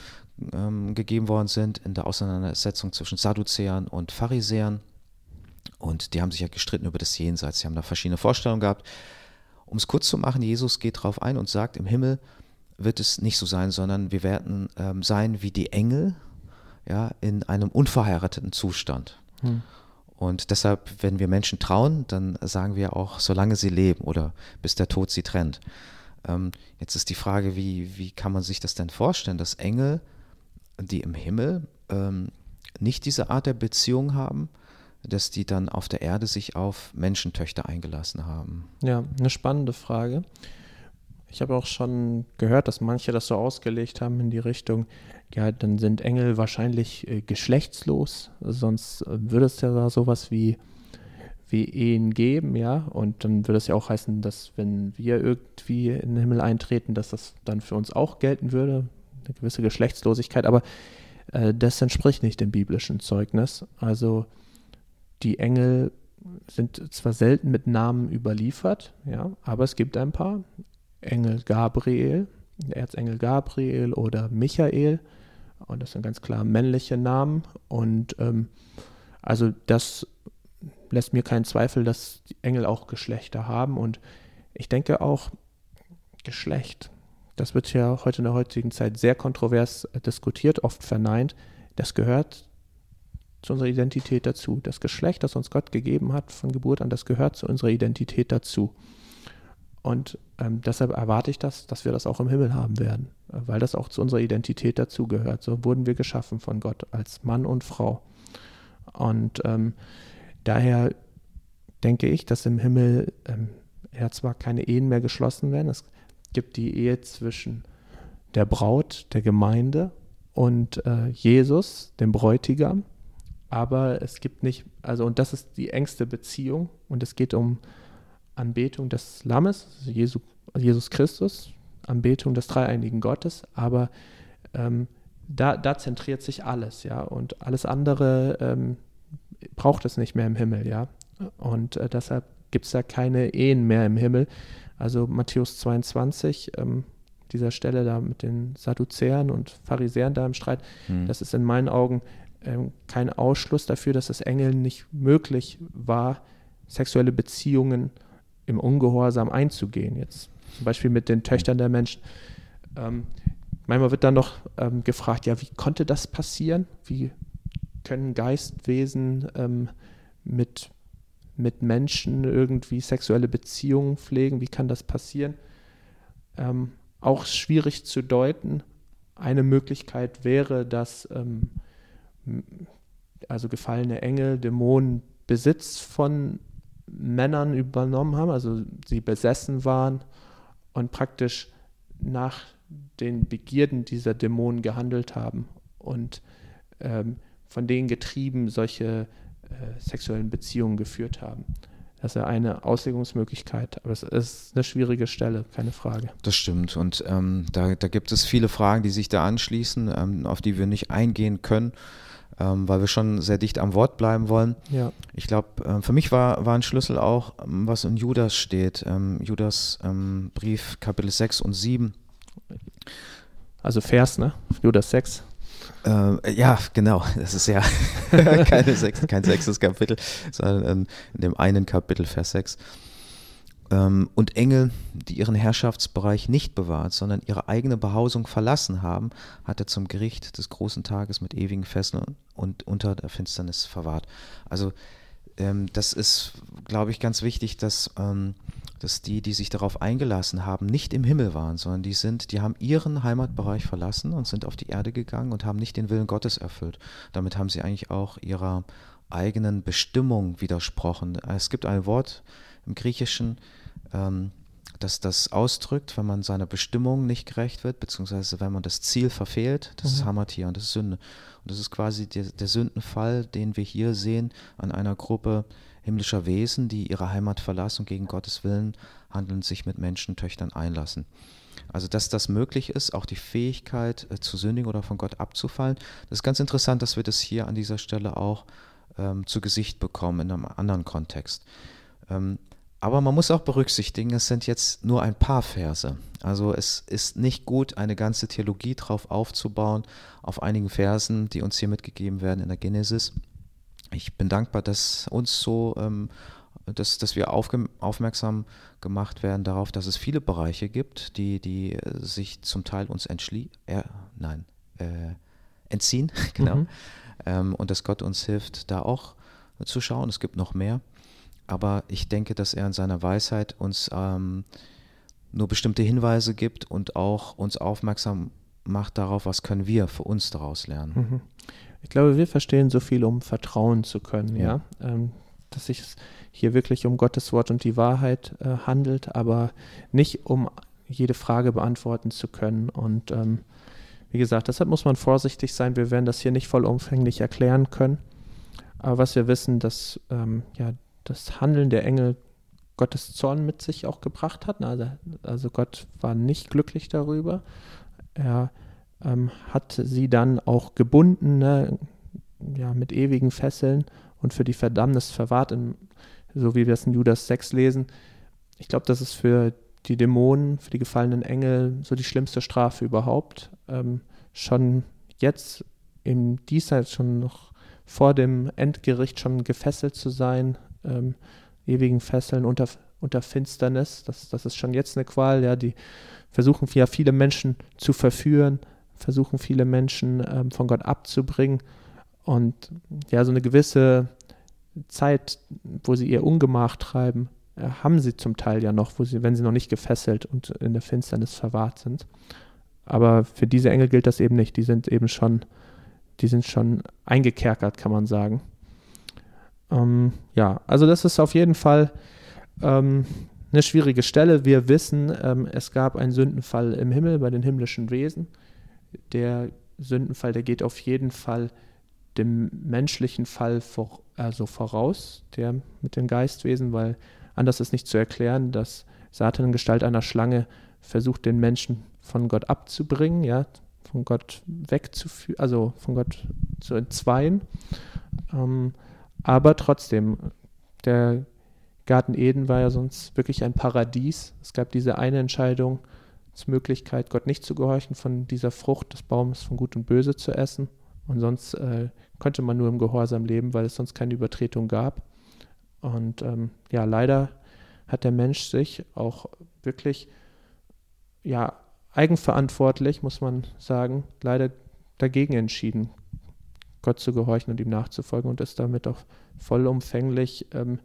ähm, gegeben worden sind in der Auseinandersetzung zwischen Sadduzäern und Pharisäern. Und die haben sich ja gestritten über das Jenseits. Sie haben da verschiedene Vorstellungen gehabt. Um es kurz zu machen, Jesus geht darauf ein und sagt, im Himmel wird es nicht so sein, sondern wir werden ähm, sein wie die Engel ja, in einem unverheirateten Zustand. Hm. Und deshalb, wenn wir Menschen trauen, dann sagen wir auch, solange sie leben oder bis der Tod sie trennt. Ähm, jetzt ist die Frage, wie, wie kann man sich das denn vorstellen, dass Engel, die im Himmel ähm, nicht diese Art der Beziehung haben, dass die dann auf der Erde sich auf Menschentöchter eingelassen haben? Ja, eine spannende Frage. Ich habe auch schon gehört, dass manche das so ausgelegt haben in die Richtung, ja, dann sind Engel wahrscheinlich äh, geschlechtslos, sonst äh, würde es ja sowas wie Ehen geben, ja. Und dann würde es ja auch heißen, dass wenn wir irgendwie in den Himmel eintreten, dass das dann für uns auch gelten würde, eine gewisse Geschlechtslosigkeit. Aber äh, das entspricht nicht dem biblischen Zeugnis. Also die Engel sind zwar selten mit Namen überliefert, ja, aber es gibt ein paar. Engel Gabriel, Erzengel Gabriel oder Michael. Und das sind ganz klar männliche Namen. Und ähm, also das lässt mir keinen Zweifel, dass die Engel auch Geschlechter haben. Und ich denke auch, Geschlecht, das wird ja heute in der heutigen Zeit sehr kontrovers diskutiert, oft verneint. das gehört zu unserer Identität dazu. Das Geschlecht, das uns Gott gegeben hat von Geburt an, das gehört zu unserer Identität dazu. Und ähm, deshalb erwarte ich das, dass wir das auch im Himmel haben werden, äh, weil das auch zu unserer Identität dazugehört. So wurden wir geschaffen von Gott als Mann und Frau. Und ähm, daher denke ich, dass im Himmel ähm, ja zwar keine Ehen mehr geschlossen werden, es gibt die Ehe zwischen der Braut, der Gemeinde und äh, Jesus, dem Bräutigam, aber es gibt nicht, also und das ist die engste Beziehung und es geht um Anbetung des Lammes, also Jesus, Jesus Christus, Anbetung des dreieinigen Gottes, aber ähm, da, da, zentriert sich alles, ja, und alles andere ähm, braucht es nicht mehr im Himmel, ja, und äh, deshalb gibt es da keine Ehen mehr im Himmel. Also Matthäus 22, ähm, dieser Stelle da mit den Sadduzäern und Pharisäern da im Streit, mhm. das ist in meinen Augen ähm, kein Ausschluss dafür, dass es Engeln nicht möglich war, sexuelle Beziehungen im Ungehorsam einzugehen. Jetzt zum Beispiel mit den Töchtern der Menschen. Ähm, manchmal wird dann noch ähm, gefragt, ja, wie konnte das passieren? Wie können Geistwesen ähm, mit, mit Menschen irgendwie sexuelle Beziehungen pflegen? Wie kann das passieren? Ähm, auch schwierig zu deuten. Eine Möglichkeit wäre, dass ähm, also gefallene Engel, Dämonen Besitz von Männern übernommen haben, also sie besessen waren und praktisch nach den Begierden dieser Dämonen gehandelt haben und ähm, von denen getrieben solche äh, sexuellen Beziehungen geführt haben. Das ist ja eine Auslegungsmöglichkeit, aber es ist eine schwierige Stelle, keine Frage. Das stimmt und ähm, da, da, gibt es viele Fragen, die sich da anschließen, ähm, auf die wir nicht eingehen können ähm, weil wir schon sehr dicht am Wort bleiben wollen. Ja. Ich glaube, äh, für mich war, war ein Schlüssel auch, ähm, was in Judas steht. Ähm, Judas ähm, Brief, Kapitel 6 und 7. Also Vers, ne? Judas 6. Äh, ja, genau. Das ist ja sechs, kein sechstes Kapitel, sondern in dem einen Kapitel, Vers 6. Ähm, und Engel, die ihren Herrschaftsbereich nicht bewahrt, sondern ihre eigene Behausung verlassen haben, hat er zum Gericht des großen Tages mit ewigen Fesseln und unter der Finsternis verwahrt. Also ähm, das ist, glaube ich, ganz wichtig, dass, ähm, dass die, die sich darauf eingelassen haben, nicht im Himmel waren, sondern die sind, die haben ihren Heimatbereich verlassen und sind auf die Erde gegangen und haben nicht den Willen Gottes erfüllt. Damit haben sie eigentlich auch ihrer eigenen Bestimmung widersprochen. Es gibt ein Wort, im Griechischen, ähm, dass das ausdrückt, wenn man seiner Bestimmung nicht gerecht wird, beziehungsweise wenn man das Ziel verfehlt, das mhm. ist Hamatia und das ist Sünde. Und das ist quasi der, der Sündenfall, den wir hier sehen an einer Gruppe himmlischer Wesen, die ihre Heimat verlassen und gegen Gottes Willen handeln, sich mit Menschentöchtern einlassen. Also, dass das möglich ist, auch die Fähigkeit äh, zu sündigen oder von Gott abzufallen. Das ist ganz interessant, dass wir das hier an dieser Stelle auch ähm, zu Gesicht bekommen in einem anderen Kontext. Ähm, aber man muss auch berücksichtigen, es sind jetzt nur ein paar Verse. Also es ist nicht gut, eine ganze Theologie drauf aufzubauen, auf einigen Versen, die uns hier mitgegeben werden in der Genesis. Ich bin dankbar, dass uns so, ähm, dass, dass wir aufmerksam gemacht werden darauf, dass es viele Bereiche gibt, die, die äh, sich zum Teil uns entschlie äh, nein, äh, entziehen, genau. Mhm. Ähm, und dass Gott uns hilft, da auch zu schauen. Es gibt noch mehr aber ich denke, dass er in seiner Weisheit uns ähm, nur bestimmte Hinweise gibt und auch uns aufmerksam macht darauf, was können wir für uns daraus lernen. Mhm. Ich glaube, wir verstehen so viel, um vertrauen zu können, ja. ja? Ähm, dass sich hier wirklich um Gottes Wort und die Wahrheit äh, handelt, aber nicht um jede Frage beantworten zu können. Und ähm, wie gesagt, deshalb muss man vorsichtig sein. Wir werden das hier nicht vollumfänglich erklären können. Aber was wir wissen, dass ähm, ja, das Handeln der Engel Gottes Zorn mit sich auch gebracht hat. Also, also Gott war nicht glücklich darüber. Er ähm, hat sie dann auch gebunden, ne, ja, mit ewigen Fesseln und für die Verdammnis verwahrt, in, so wie wir es in Judas 6 lesen. Ich glaube, das ist für die Dämonen, für die gefallenen Engel so die schlimmste Strafe überhaupt. Ähm, schon jetzt im Diesseits, schon noch vor dem Endgericht schon gefesselt zu sein, ähm, ewigen Fesseln unter, unter Finsternis. Das, das ist schon jetzt eine Qual, ja, die versuchen ja viele Menschen zu verführen, versuchen viele Menschen ähm, von Gott abzubringen und ja, so eine gewisse Zeit, wo sie ihr Ungemach treiben, äh, haben sie zum Teil ja noch, wo sie, wenn sie noch nicht gefesselt und in der Finsternis verwahrt sind. Aber für diese Engel gilt das eben nicht. Die sind eben schon, die sind schon eingekerkert, kann man sagen. Ähm, ja, also das ist auf jeden Fall ähm, eine schwierige Stelle. Wir wissen, ähm, es gab einen Sündenfall im Himmel bei den himmlischen Wesen. Der Sündenfall, der geht auf jeden Fall dem menschlichen Fall vor, also voraus, der mit den Geistwesen, weil anders ist nicht zu erklären, dass Satan in Gestalt einer Schlange versucht, den Menschen von Gott abzubringen, ja, von Gott wegzuführen, also von Gott zu entzweien. Ähm, aber trotzdem, der Garten Eden war ja sonst wirklich ein Paradies. Es gab diese eine Entscheidung, Möglichkeit, Gott nicht zu gehorchen, von dieser Frucht des Baumes von Gut und Böse zu essen. Und sonst äh, konnte man nur im Gehorsam leben, weil es sonst keine Übertretung gab. Und ähm, ja, leider hat der Mensch sich auch wirklich, ja, eigenverantwortlich, muss man sagen, leider dagegen entschieden, Gott zu gehorchen und ihm nachzufolgen und ist damit auch vollumfänglich ähm,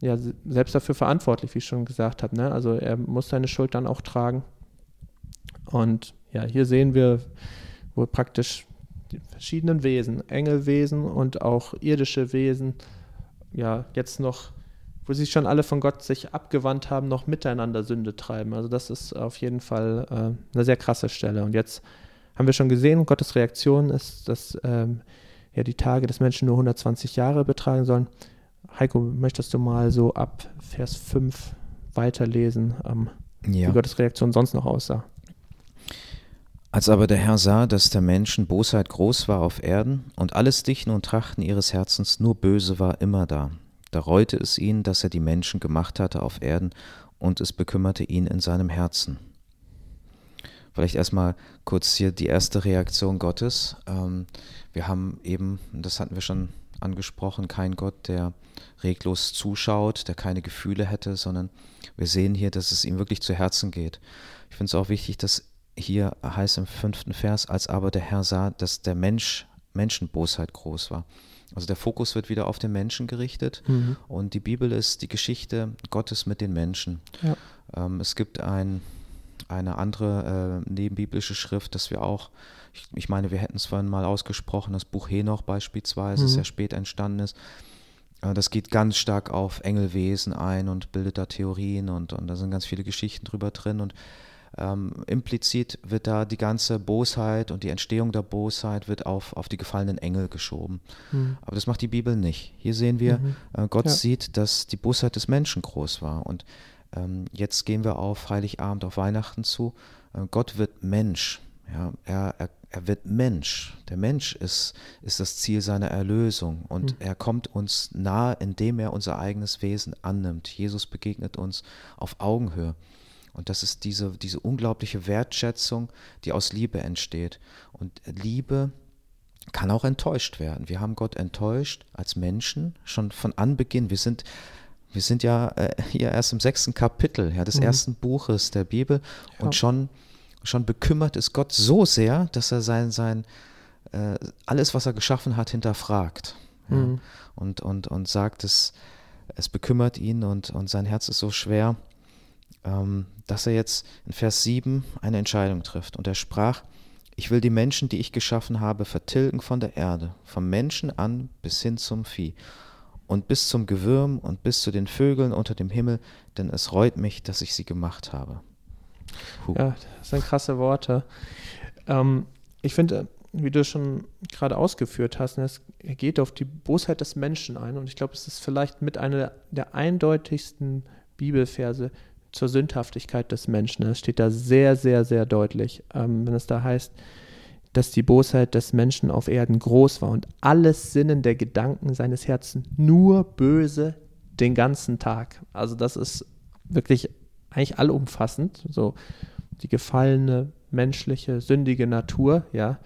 ja, selbst dafür verantwortlich, wie ich schon gesagt habe. Ne? Also er muss seine Schuld dann auch tragen. Und ja, hier sehen wir, wo praktisch die verschiedenen Wesen, Engelwesen und auch irdische Wesen, ja, jetzt noch, wo sie schon alle von Gott sich abgewandt haben, noch miteinander Sünde treiben. Also das ist auf jeden Fall äh, eine sehr krasse Stelle. Und jetzt haben wir schon gesehen, Gottes Reaktion ist, dass ähm, ja, die Tage des Menschen nur 120 Jahre betragen sollen. Heiko, möchtest du mal so ab Vers 5 weiterlesen, ähm, ja. wie Gottes Reaktion sonst noch aussah? Als aber der Herr sah, dass der Menschen Bosheit groß war auf Erden und alles Dichten und Trachten ihres Herzens nur böse war immer da, da reute es ihn, dass er die Menschen gemacht hatte auf Erden und es bekümmerte ihn in seinem Herzen. Vielleicht erstmal kurz hier die erste Reaktion Gottes. Ähm, wir haben eben, das hatten wir schon angesprochen, kein Gott, der reglos zuschaut, der keine Gefühle hätte, sondern wir sehen hier, dass es ihm wirklich zu Herzen geht. Ich finde es auch wichtig, dass hier heißt im fünften Vers, als aber der Herr sah, dass der Mensch, Menschenbosheit groß war. Also der Fokus wird wieder auf den Menschen gerichtet mhm. und die Bibel ist die Geschichte Gottes mit den Menschen. Ja. Ähm, es gibt ein, eine andere äh, nebenbiblische Schrift, dass wir auch, ich, ich meine, wir hätten es vorhin mal ausgesprochen, das Buch Henoch beispielsweise, mhm. sehr spät entstanden ist. Äh, das geht ganz stark auf Engelwesen ein und bildet da Theorien und, und da sind ganz viele Geschichten drüber drin und ähm, implizit wird da die ganze Bosheit und die Entstehung der Bosheit wird auf, auf die gefallenen Engel geschoben. Mhm. Aber das macht die Bibel nicht. Hier sehen wir, mhm. äh, Gott ja. sieht, dass die Bosheit des Menschen groß war. Und ähm, jetzt gehen wir auf Heiligabend, auf Weihnachten zu. Äh, Gott wird Mensch. Ja, er, er, er wird Mensch. Der Mensch ist, ist das Ziel seiner Erlösung und mhm. er kommt uns nahe, indem er unser eigenes Wesen annimmt. Jesus begegnet uns auf Augenhöhe. Und das ist diese, diese unglaubliche Wertschätzung, die aus Liebe entsteht. Und Liebe kann auch enttäuscht werden. Wir haben Gott enttäuscht als Menschen schon von Anbeginn. Wir sind, wir sind ja äh, hier erst im sechsten Kapitel ja, des mhm. ersten Buches der Bibel ja. und schon, schon bekümmert ist Gott so sehr, dass er sein, sein äh, alles, was er geschaffen hat, hinterfragt. Ja, mhm. und, und, und sagt, es, es bekümmert ihn und, und sein Herz ist so schwer dass er jetzt in Vers 7 eine Entscheidung trifft. Und er sprach, ich will die Menschen, die ich geschaffen habe, vertilgen von der Erde, vom Menschen an bis hin zum Vieh und bis zum Gewürm und bis zu den Vögeln unter dem Himmel, denn es reut mich, dass ich sie gemacht habe. Puh. Ja, das sind krasse Worte. Ähm, ich finde, wie du schon gerade ausgeführt hast, es geht auf die Bosheit des Menschen ein und ich glaube, es ist vielleicht mit einer der eindeutigsten Bibelverse, zur Sündhaftigkeit des Menschen. Das steht da sehr, sehr, sehr deutlich, ähm, wenn es da heißt, dass die Bosheit des Menschen auf Erden groß war und alles Sinnen der Gedanken seines Herzens nur böse den ganzen Tag. Also das ist wirklich eigentlich allumfassend, so die gefallene menschliche, sündige Natur, ja,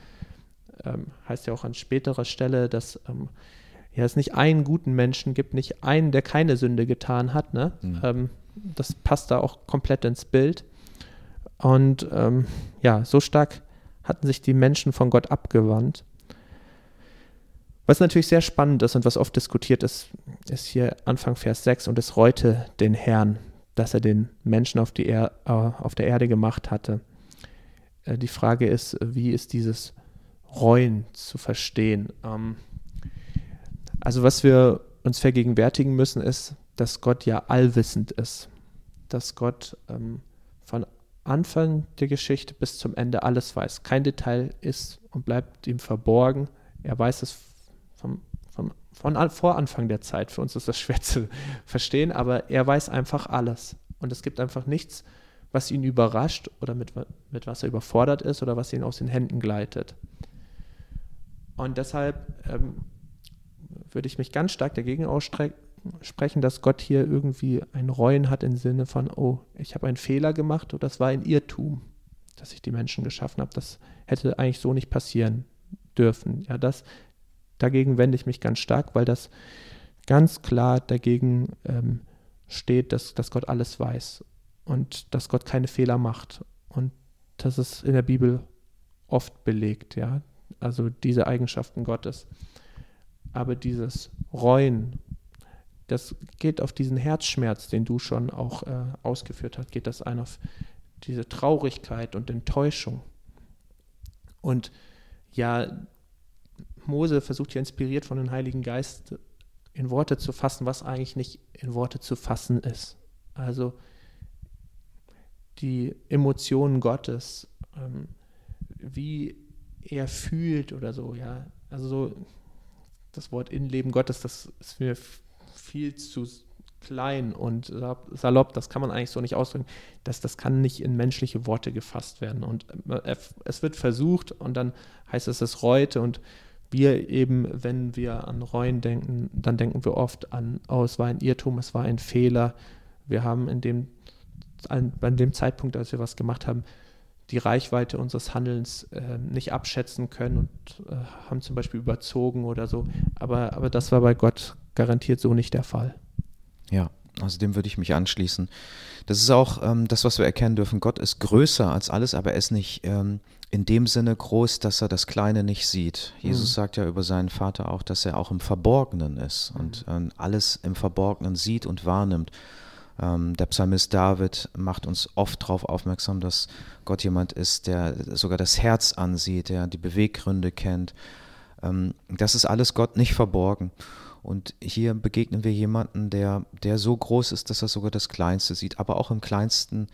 ähm, heißt ja auch an späterer Stelle, dass ähm, ja, es nicht einen guten Menschen gibt, nicht einen, der keine Sünde getan hat, ne? Mhm. Ähm, das passt da auch komplett ins Bild. Und ähm, ja, so stark hatten sich die Menschen von Gott abgewandt. Was natürlich sehr spannend ist und was oft diskutiert ist, ist hier Anfang Vers 6 und es reute den Herrn, dass er den Menschen auf, die er äh, auf der Erde gemacht hatte. Äh, die Frage ist, wie ist dieses Reuen zu verstehen? Ähm, also was wir uns vergegenwärtigen müssen, ist, dass Gott ja allwissend ist, dass Gott ähm, von Anfang der Geschichte bis zum Ende alles weiß. Kein Detail ist und bleibt ihm verborgen. Er weiß es vom, vom, von vor Anfang der Zeit. Für uns ist das schwer zu verstehen, aber er weiß einfach alles. Und es gibt einfach nichts, was ihn überrascht oder mit, mit was er überfordert ist oder was ihn aus den Händen gleitet. Und deshalb ähm, würde ich mich ganz stark dagegen aussprechen, dass Gott hier irgendwie ein Reuen hat im Sinne von, oh, ich habe einen Fehler gemacht oder das war ein Irrtum, dass ich die Menschen geschaffen habe. Das hätte eigentlich so nicht passieren dürfen. Ja, das dagegen wende ich mich ganz stark, weil das ganz klar dagegen ähm, steht, dass, dass Gott alles weiß und dass Gott keine Fehler macht. Und das ist in der Bibel oft belegt, ja. Also diese Eigenschaften Gottes. Aber dieses Reuen, das geht auf diesen Herzschmerz, den du schon auch äh, ausgeführt hast, geht das ein auf diese Traurigkeit und Enttäuschung. Und ja, Mose versucht ja inspiriert von dem Heiligen Geist in Worte zu fassen, was eigentlich nicht in Worte zu fassen ist. Also die Emotionen Gottes, ähm, wie er fühlt oder so, ja. Also so das Wort Innenleben Gottes, das ist mir viel zu klein und salopp, das kann man eigentlich so nicht ausdrücken. Das, das kann nicht in menschliche Worte gefasst werden. Und äh, es wird versucht und dann heißt es, es reute und wir eben, wenn wir an Reuen denken, dann denken wir oft an, oh, es war ein Irrtum, es war ein Fehler. Wir haben in dem, an, an dem Zeitpunkt, als wir was gemacht haben, die Reichweite unseres Handelns äh, nicht abschätzen können und äh, haben zum Beispiel überzogen oder so. Aber, aber das war bei Gott garantiert so nicht der Fall. Ja, also dem würde ich mich anschließen. Das ist auch ähm, das, was wir erkennen dürfen. Gott ist größer als alles, aber er ist nicht ähm, in dem Sinne groß, dass er das Kleine nicht sieht. Jesus mhm. sagt ja über seinen Vater auch, dass er auch im Verborgenen ist und ähm, alles im Verborgenen sieht und wahrnimmt. Ähm, der Psalmist David macht uns oft darauf aufmerksam, dass Gott jemand ist, der sogar das Herz ansieht, der die Beweggründe kennt. Ähm, das ist alles Gott nicht verborgen. Und hier begegnen wir jemanden, der, der so groß ist, dass er sogar das Kleinste sieht, aber auch im Kleinsten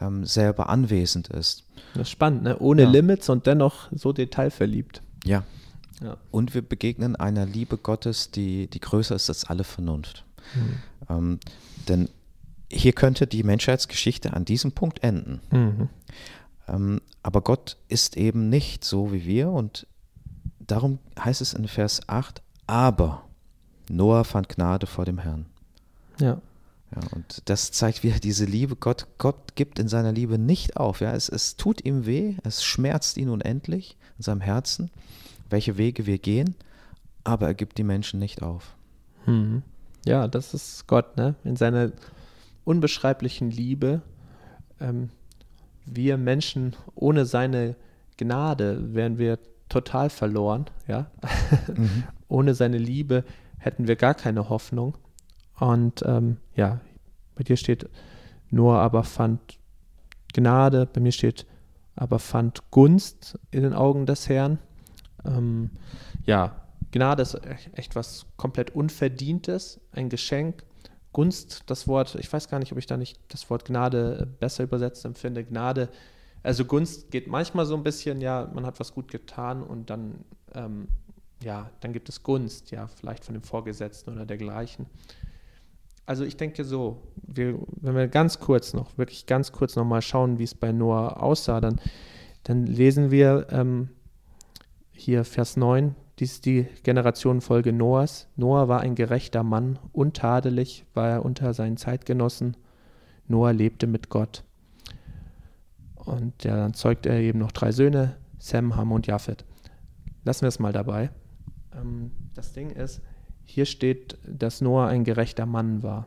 ähm, selber anwesend ist. Das ist spannend, ne? ohne ja. Limits und dennoch so detailverliebt. Ja. ja. Und wir begegnen einer Liebe Gottes, die, die größer ist als alle Vernunft. Mhm. Ähm, denn hier könnte die Menschheitsgeschichte an diesem Punkt enden. Mhm. Ähm, aber Gott ist eben nicht so wie wir und darum heißt es in Vers 8, aber Noah fand Gnade vor dem Herrn. Ja. Ja, und das zeigt wieder diese Liebe. Gott, Gott gibt in seiner Liebe nicht auf. Ja, es, es tut ihm weh, es schmerzt ihn unendlich in seinem Herzen, welche Wege wir gehen, aber er gibt die Menschen nicht auf. Hm. Ja, das ist Gott, ne? In seiner unbeschreiblichen Liebe. Ähm, wir Menschen ohne seine Gnade wären wir total verloren, ja. Mhm. ohne seine Liebe hätten wir gar keine Hoffnung. Und ähm, ja, bei dir steht Noah aber fand Gnade, bei mir steht aber fand Gunst in den Augen des Herrn. Ähm, ja, Gnade ist echt was komplett Unverdientes, ein Geschenk. Gunst, das Wort, ich weiß gar nicht, ob ich da nicht das Wort Gnade besser übersetzt empfinde. Gnade, also Gunst geht manchmal so ein bisschen, ja, man hat was gut getan und dann, ähm, ja, dann gibt es Gunst, ja, vielleicht von dem Vorgesetzten oder dergleichen. Also ich denke so, wir, wenn wir ganz kurz noch, wirklich ganz kurz nochmal schauen, wie es bei Noah aussah, dann, dann lesen wir ähm, hier Vers 9, dies ist die Generationenfolge Noahs. Noah war ein gerechter Mann, untadelig war er unter seinen Zeitgenossen. Noah lebte mit Gott. Und ja, dann zeugt er eben noch drei Söhne, Sem, Ham und Japhet. Lassen wir es mal dabei. Ähm, das Ding ist, hier steht, dass Noah ein gerechter Mann war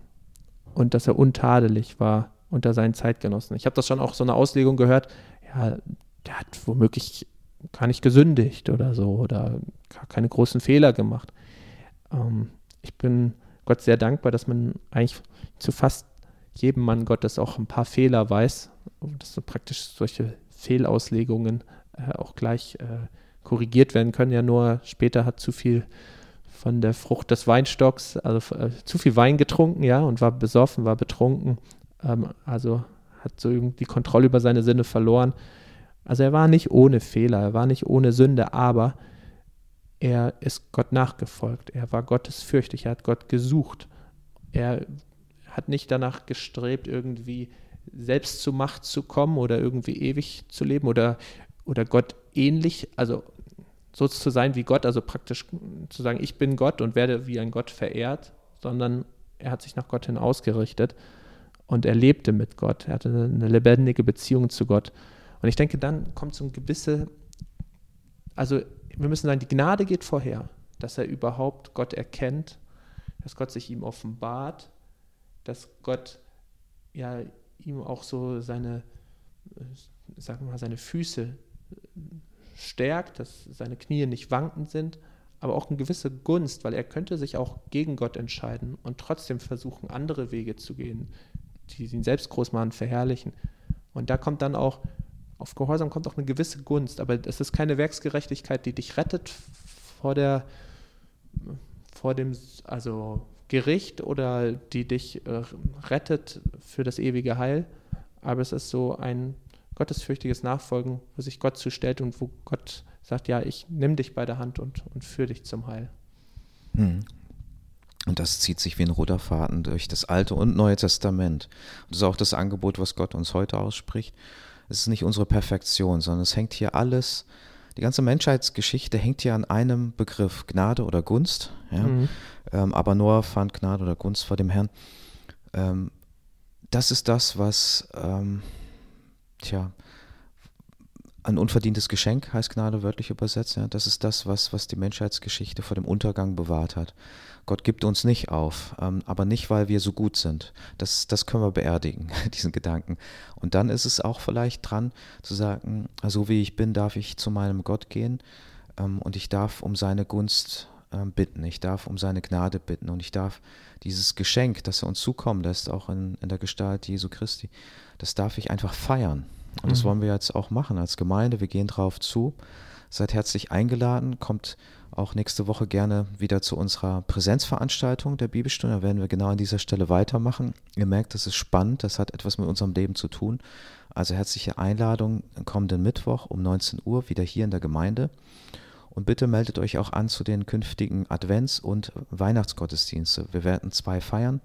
und dass er untadelig war unter seinen Zeitgenossen. Ich habe das schon auch so eine Auslegung gehört, ja, der hat womöglich gar nicht gesündigt oder so oder gar keine großen Fehler gemacht. Ähm, ich bin Gott sehr dankbar, dass man eigentlich zu fast jedem Mann Gottes auch ein paar Fehler weiß, dass so praktisch solche Fehlauslegungen äh, auch gleich äh, korrigiert werden können. Ja, nur später hat zu viel von der Frucht des Weinstocks, also äh, zu viel Wein getrunken, ja, und war besoffen, war betrunken, ähm, also hat so irgendwie die Kontrolle über seine Sinne verloren. Also er war nicht ohne Fehler, er war nicht ohne Sünde, aber er ist Gott nachgefolgt. Er war gottesfürchtig, er hat Gott gesucht. Er hat nicht danach gestrebt, irgendwie selbst zur Macht zu kommen oder irgendwie ewig zu leben oder, oder Gott ähnlich, also so zu sein wie Gott, also praktisch zu sagen, ich bin Gott und werde wie ein Gott verehrt, sondern er hat sich nach Gott hin ausgerichtet und er lebte mit Gott. Er hatte eine lebendige Beziehung zu Gott. Und ich denke, dann kommt so ein gewisse, also wir müssen sagen, die Gnade geht vorher, dass er überhaupt Gott erkennt, dass Gott sich ihm offenbart, dass Gott ja ihm auch so seine, äh, sagen wir mal, seine Füße stärkt, dass seine Knie nicht wankend sind, aber auch eine gewisse Gunst, weil er könnte sich auch gegen Gott entscheiden und trotzdem versuchen, andere Wege zu gehen, die ihn selbst groß machen, verherrlichen. Und da kommt dann auch, auf Gehorsam kommt auch eine gewisse Gunst, aber es ist keine Werksgerechtigkeit, die dich rettet vor der, vor dem, also Gericht oder die dich äh, rettet für das ewige Heil, aber es ist so ein gottesfürchtiges Nachfolgen, wo sich Gott zustellt und wo Gott sagt, ja, ich nehme dich bei der Hand und, und führe dich zum Heil. Hm. Und das zieht sich wie ein roter Faden durch das Alte und Neue Testament. Das ist auch das Angebot, was Gott uns heute ausspricht. Es ist nicht unsere Perfektion, sondern es hängt hier alles, die ganze Menschheitsgeschichte hängt hier an einem Begriff, Gnade oder Gunst. Ja? Mhm. Ähm, aber Noah fand Gnade oder Gunst vor dem Herrn. Ähm, das ist das, was ähm, tja, ein unverdientes Geschenk heißt Gnade wörtlich übersetzt. Ja. Das ist das, was, was die Menschheitsgeschichte vor dem Untergang bewahrt hat. Gott gibt uns nicht auf, ähm, aber nicht, weil wir so gut sind. Das, das können wir beerdigen, diesen Gedanken. Und dann ist es auch vielleicht dran zu sagen, so wie ich bin, darf ich zu meinem Gott gehen ähm, und ich darf um seine Gunst ähm, bitten, ich darf um seine Gnade bitten und ich darf dieses Geschenk, das er uns zukommen lässt, auch in, in der Gestalt Jesu Christi, das darf ich einfach feiern. Und mhm. das wollen wir jetzt auch machen als Gemeinde. Wir gehen drauf zu. Seid herzlich eingeladen. Kommt auch nächste Woche gerne wieder zu unserer Präsenzveranstaltung der Bibelstunde. Da werden wir genau an dieser Stelle weitermachen. Ihr merkt, das ist spannend. Das hat etwas mit unserem Leben zu tun. Also herzliche Einladung kommenden Mittwoch um 19 Uhr wieder hier in der Gemeinde. Und bitte meldet euch auch an zu den künftigen Advents- und Weihnachtsgottesdienste. Wir werden zwei feiern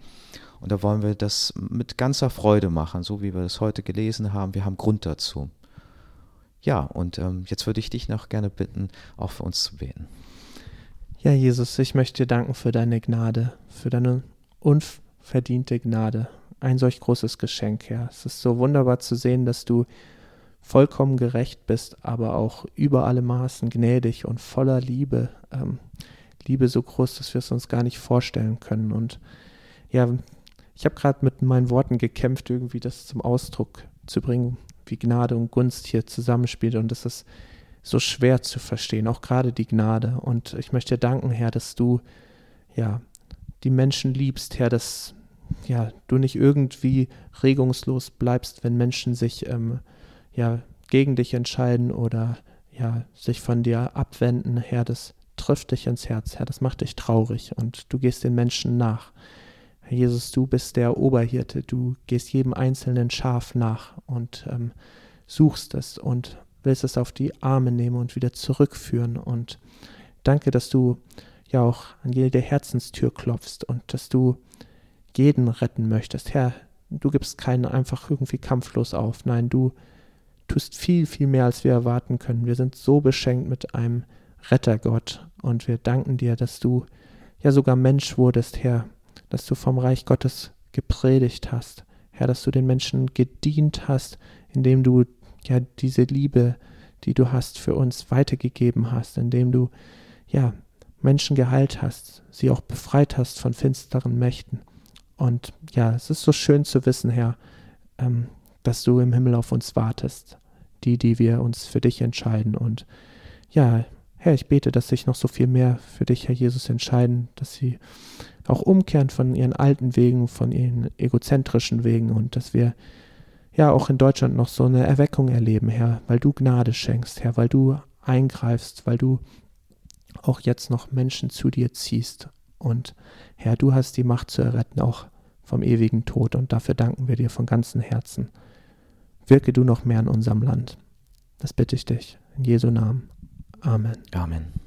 und da wollen wir das mit ganzer Freude machen, so wie wir das heute gelesen haben. Wir haben Grund dazu. Ja, und ähm, jetzt würde ich dich noch gerne bitten, auch für uns zu beten. Ja, Jesus, ich möchte dir danken für deine Gnade, für deine unverdiente Gnade. Ein solch großes Geschenk, Herr. Es ist so wunderbar zu sehen, dass du vollkommen gerecht bist, aber auch über alle Maßen gnädig und voller Liebe. Ähm, Liebe so groß, dass wir es uns gar nicht vorstellen können. Und ja, ich habe gerade mit meinen Worten gekämpft, irgendwie das zum Ausdruck zu bringen, wie Gnade und Gunst hier zusammenspielt. Und das ist so schwer zu verstehen, auch gerade die Gnade. Und ich möchte dir danken, Herr, dass du ja die Menschen liebst, Herr, dass ja du nicht irgendwie regungslos bleibst, wenn Menschen sich ähm, ja gegen dich entscheiden oder ja sich von dir abwenden, Herr, das trifft dich ins Herz, Herr, das macht dich traurig und du gehst den Menschen nach. Herr Jesus, du bist der Oberhirte, du gehst jedem einzelnen Schaf nach und ähm, suchst es und willst es auf die Arme nehmen und wieder zurückführen. Und danke, dass du ja auch an jede Herzenstür klopfst und dass du jeden retten möchtest. Herr, du gibst keinen einfach irgendwie kampflos auf. Nein, du tust viel, viel mehr, als wir erwarten können. Wir sind so beschenkt mit einem Rettergott und wir danken dir, dass du ja sogar Mensch wurdest, Herr, dass du vom Reich Gottes gepredigt hast. Herr, dass du den Menschen gedient hast, indem du ja diese Liebe, die du hast für uns weitergegeben hast, indem du ja Menschen geheilt hast, sie auch befreit hast von finsteren Mächten. Und ja, es ist so schön zu wissen, Herr, ähm, dass du im Himmel auf uns wartest. die, die wir uns für dich entscheiden. Und ja, Herr, ich bete, dass sich noch so viel mehr für dich, Herr Jesus, entscheiden, dass sie auch umkehren von ihren alten Wegen, von ihren egozentrischen Wegen und dass wir ja auch in Deutschland noch so eine Erweckung erleben, Herr, weil du Gnade schenkst, Herr, weil du eingreifst, weil du auch jetzt noch Menschen zu dir ziehst. Und Herr, du hast die Macht zu erretten, auch vom ewigen Tod. Und dafür danken wir dir von ganzem Herzen. Wirke du noch mehr in unserem Land. Das bitte ich dich. In Jesu Namen. Amen. Amen.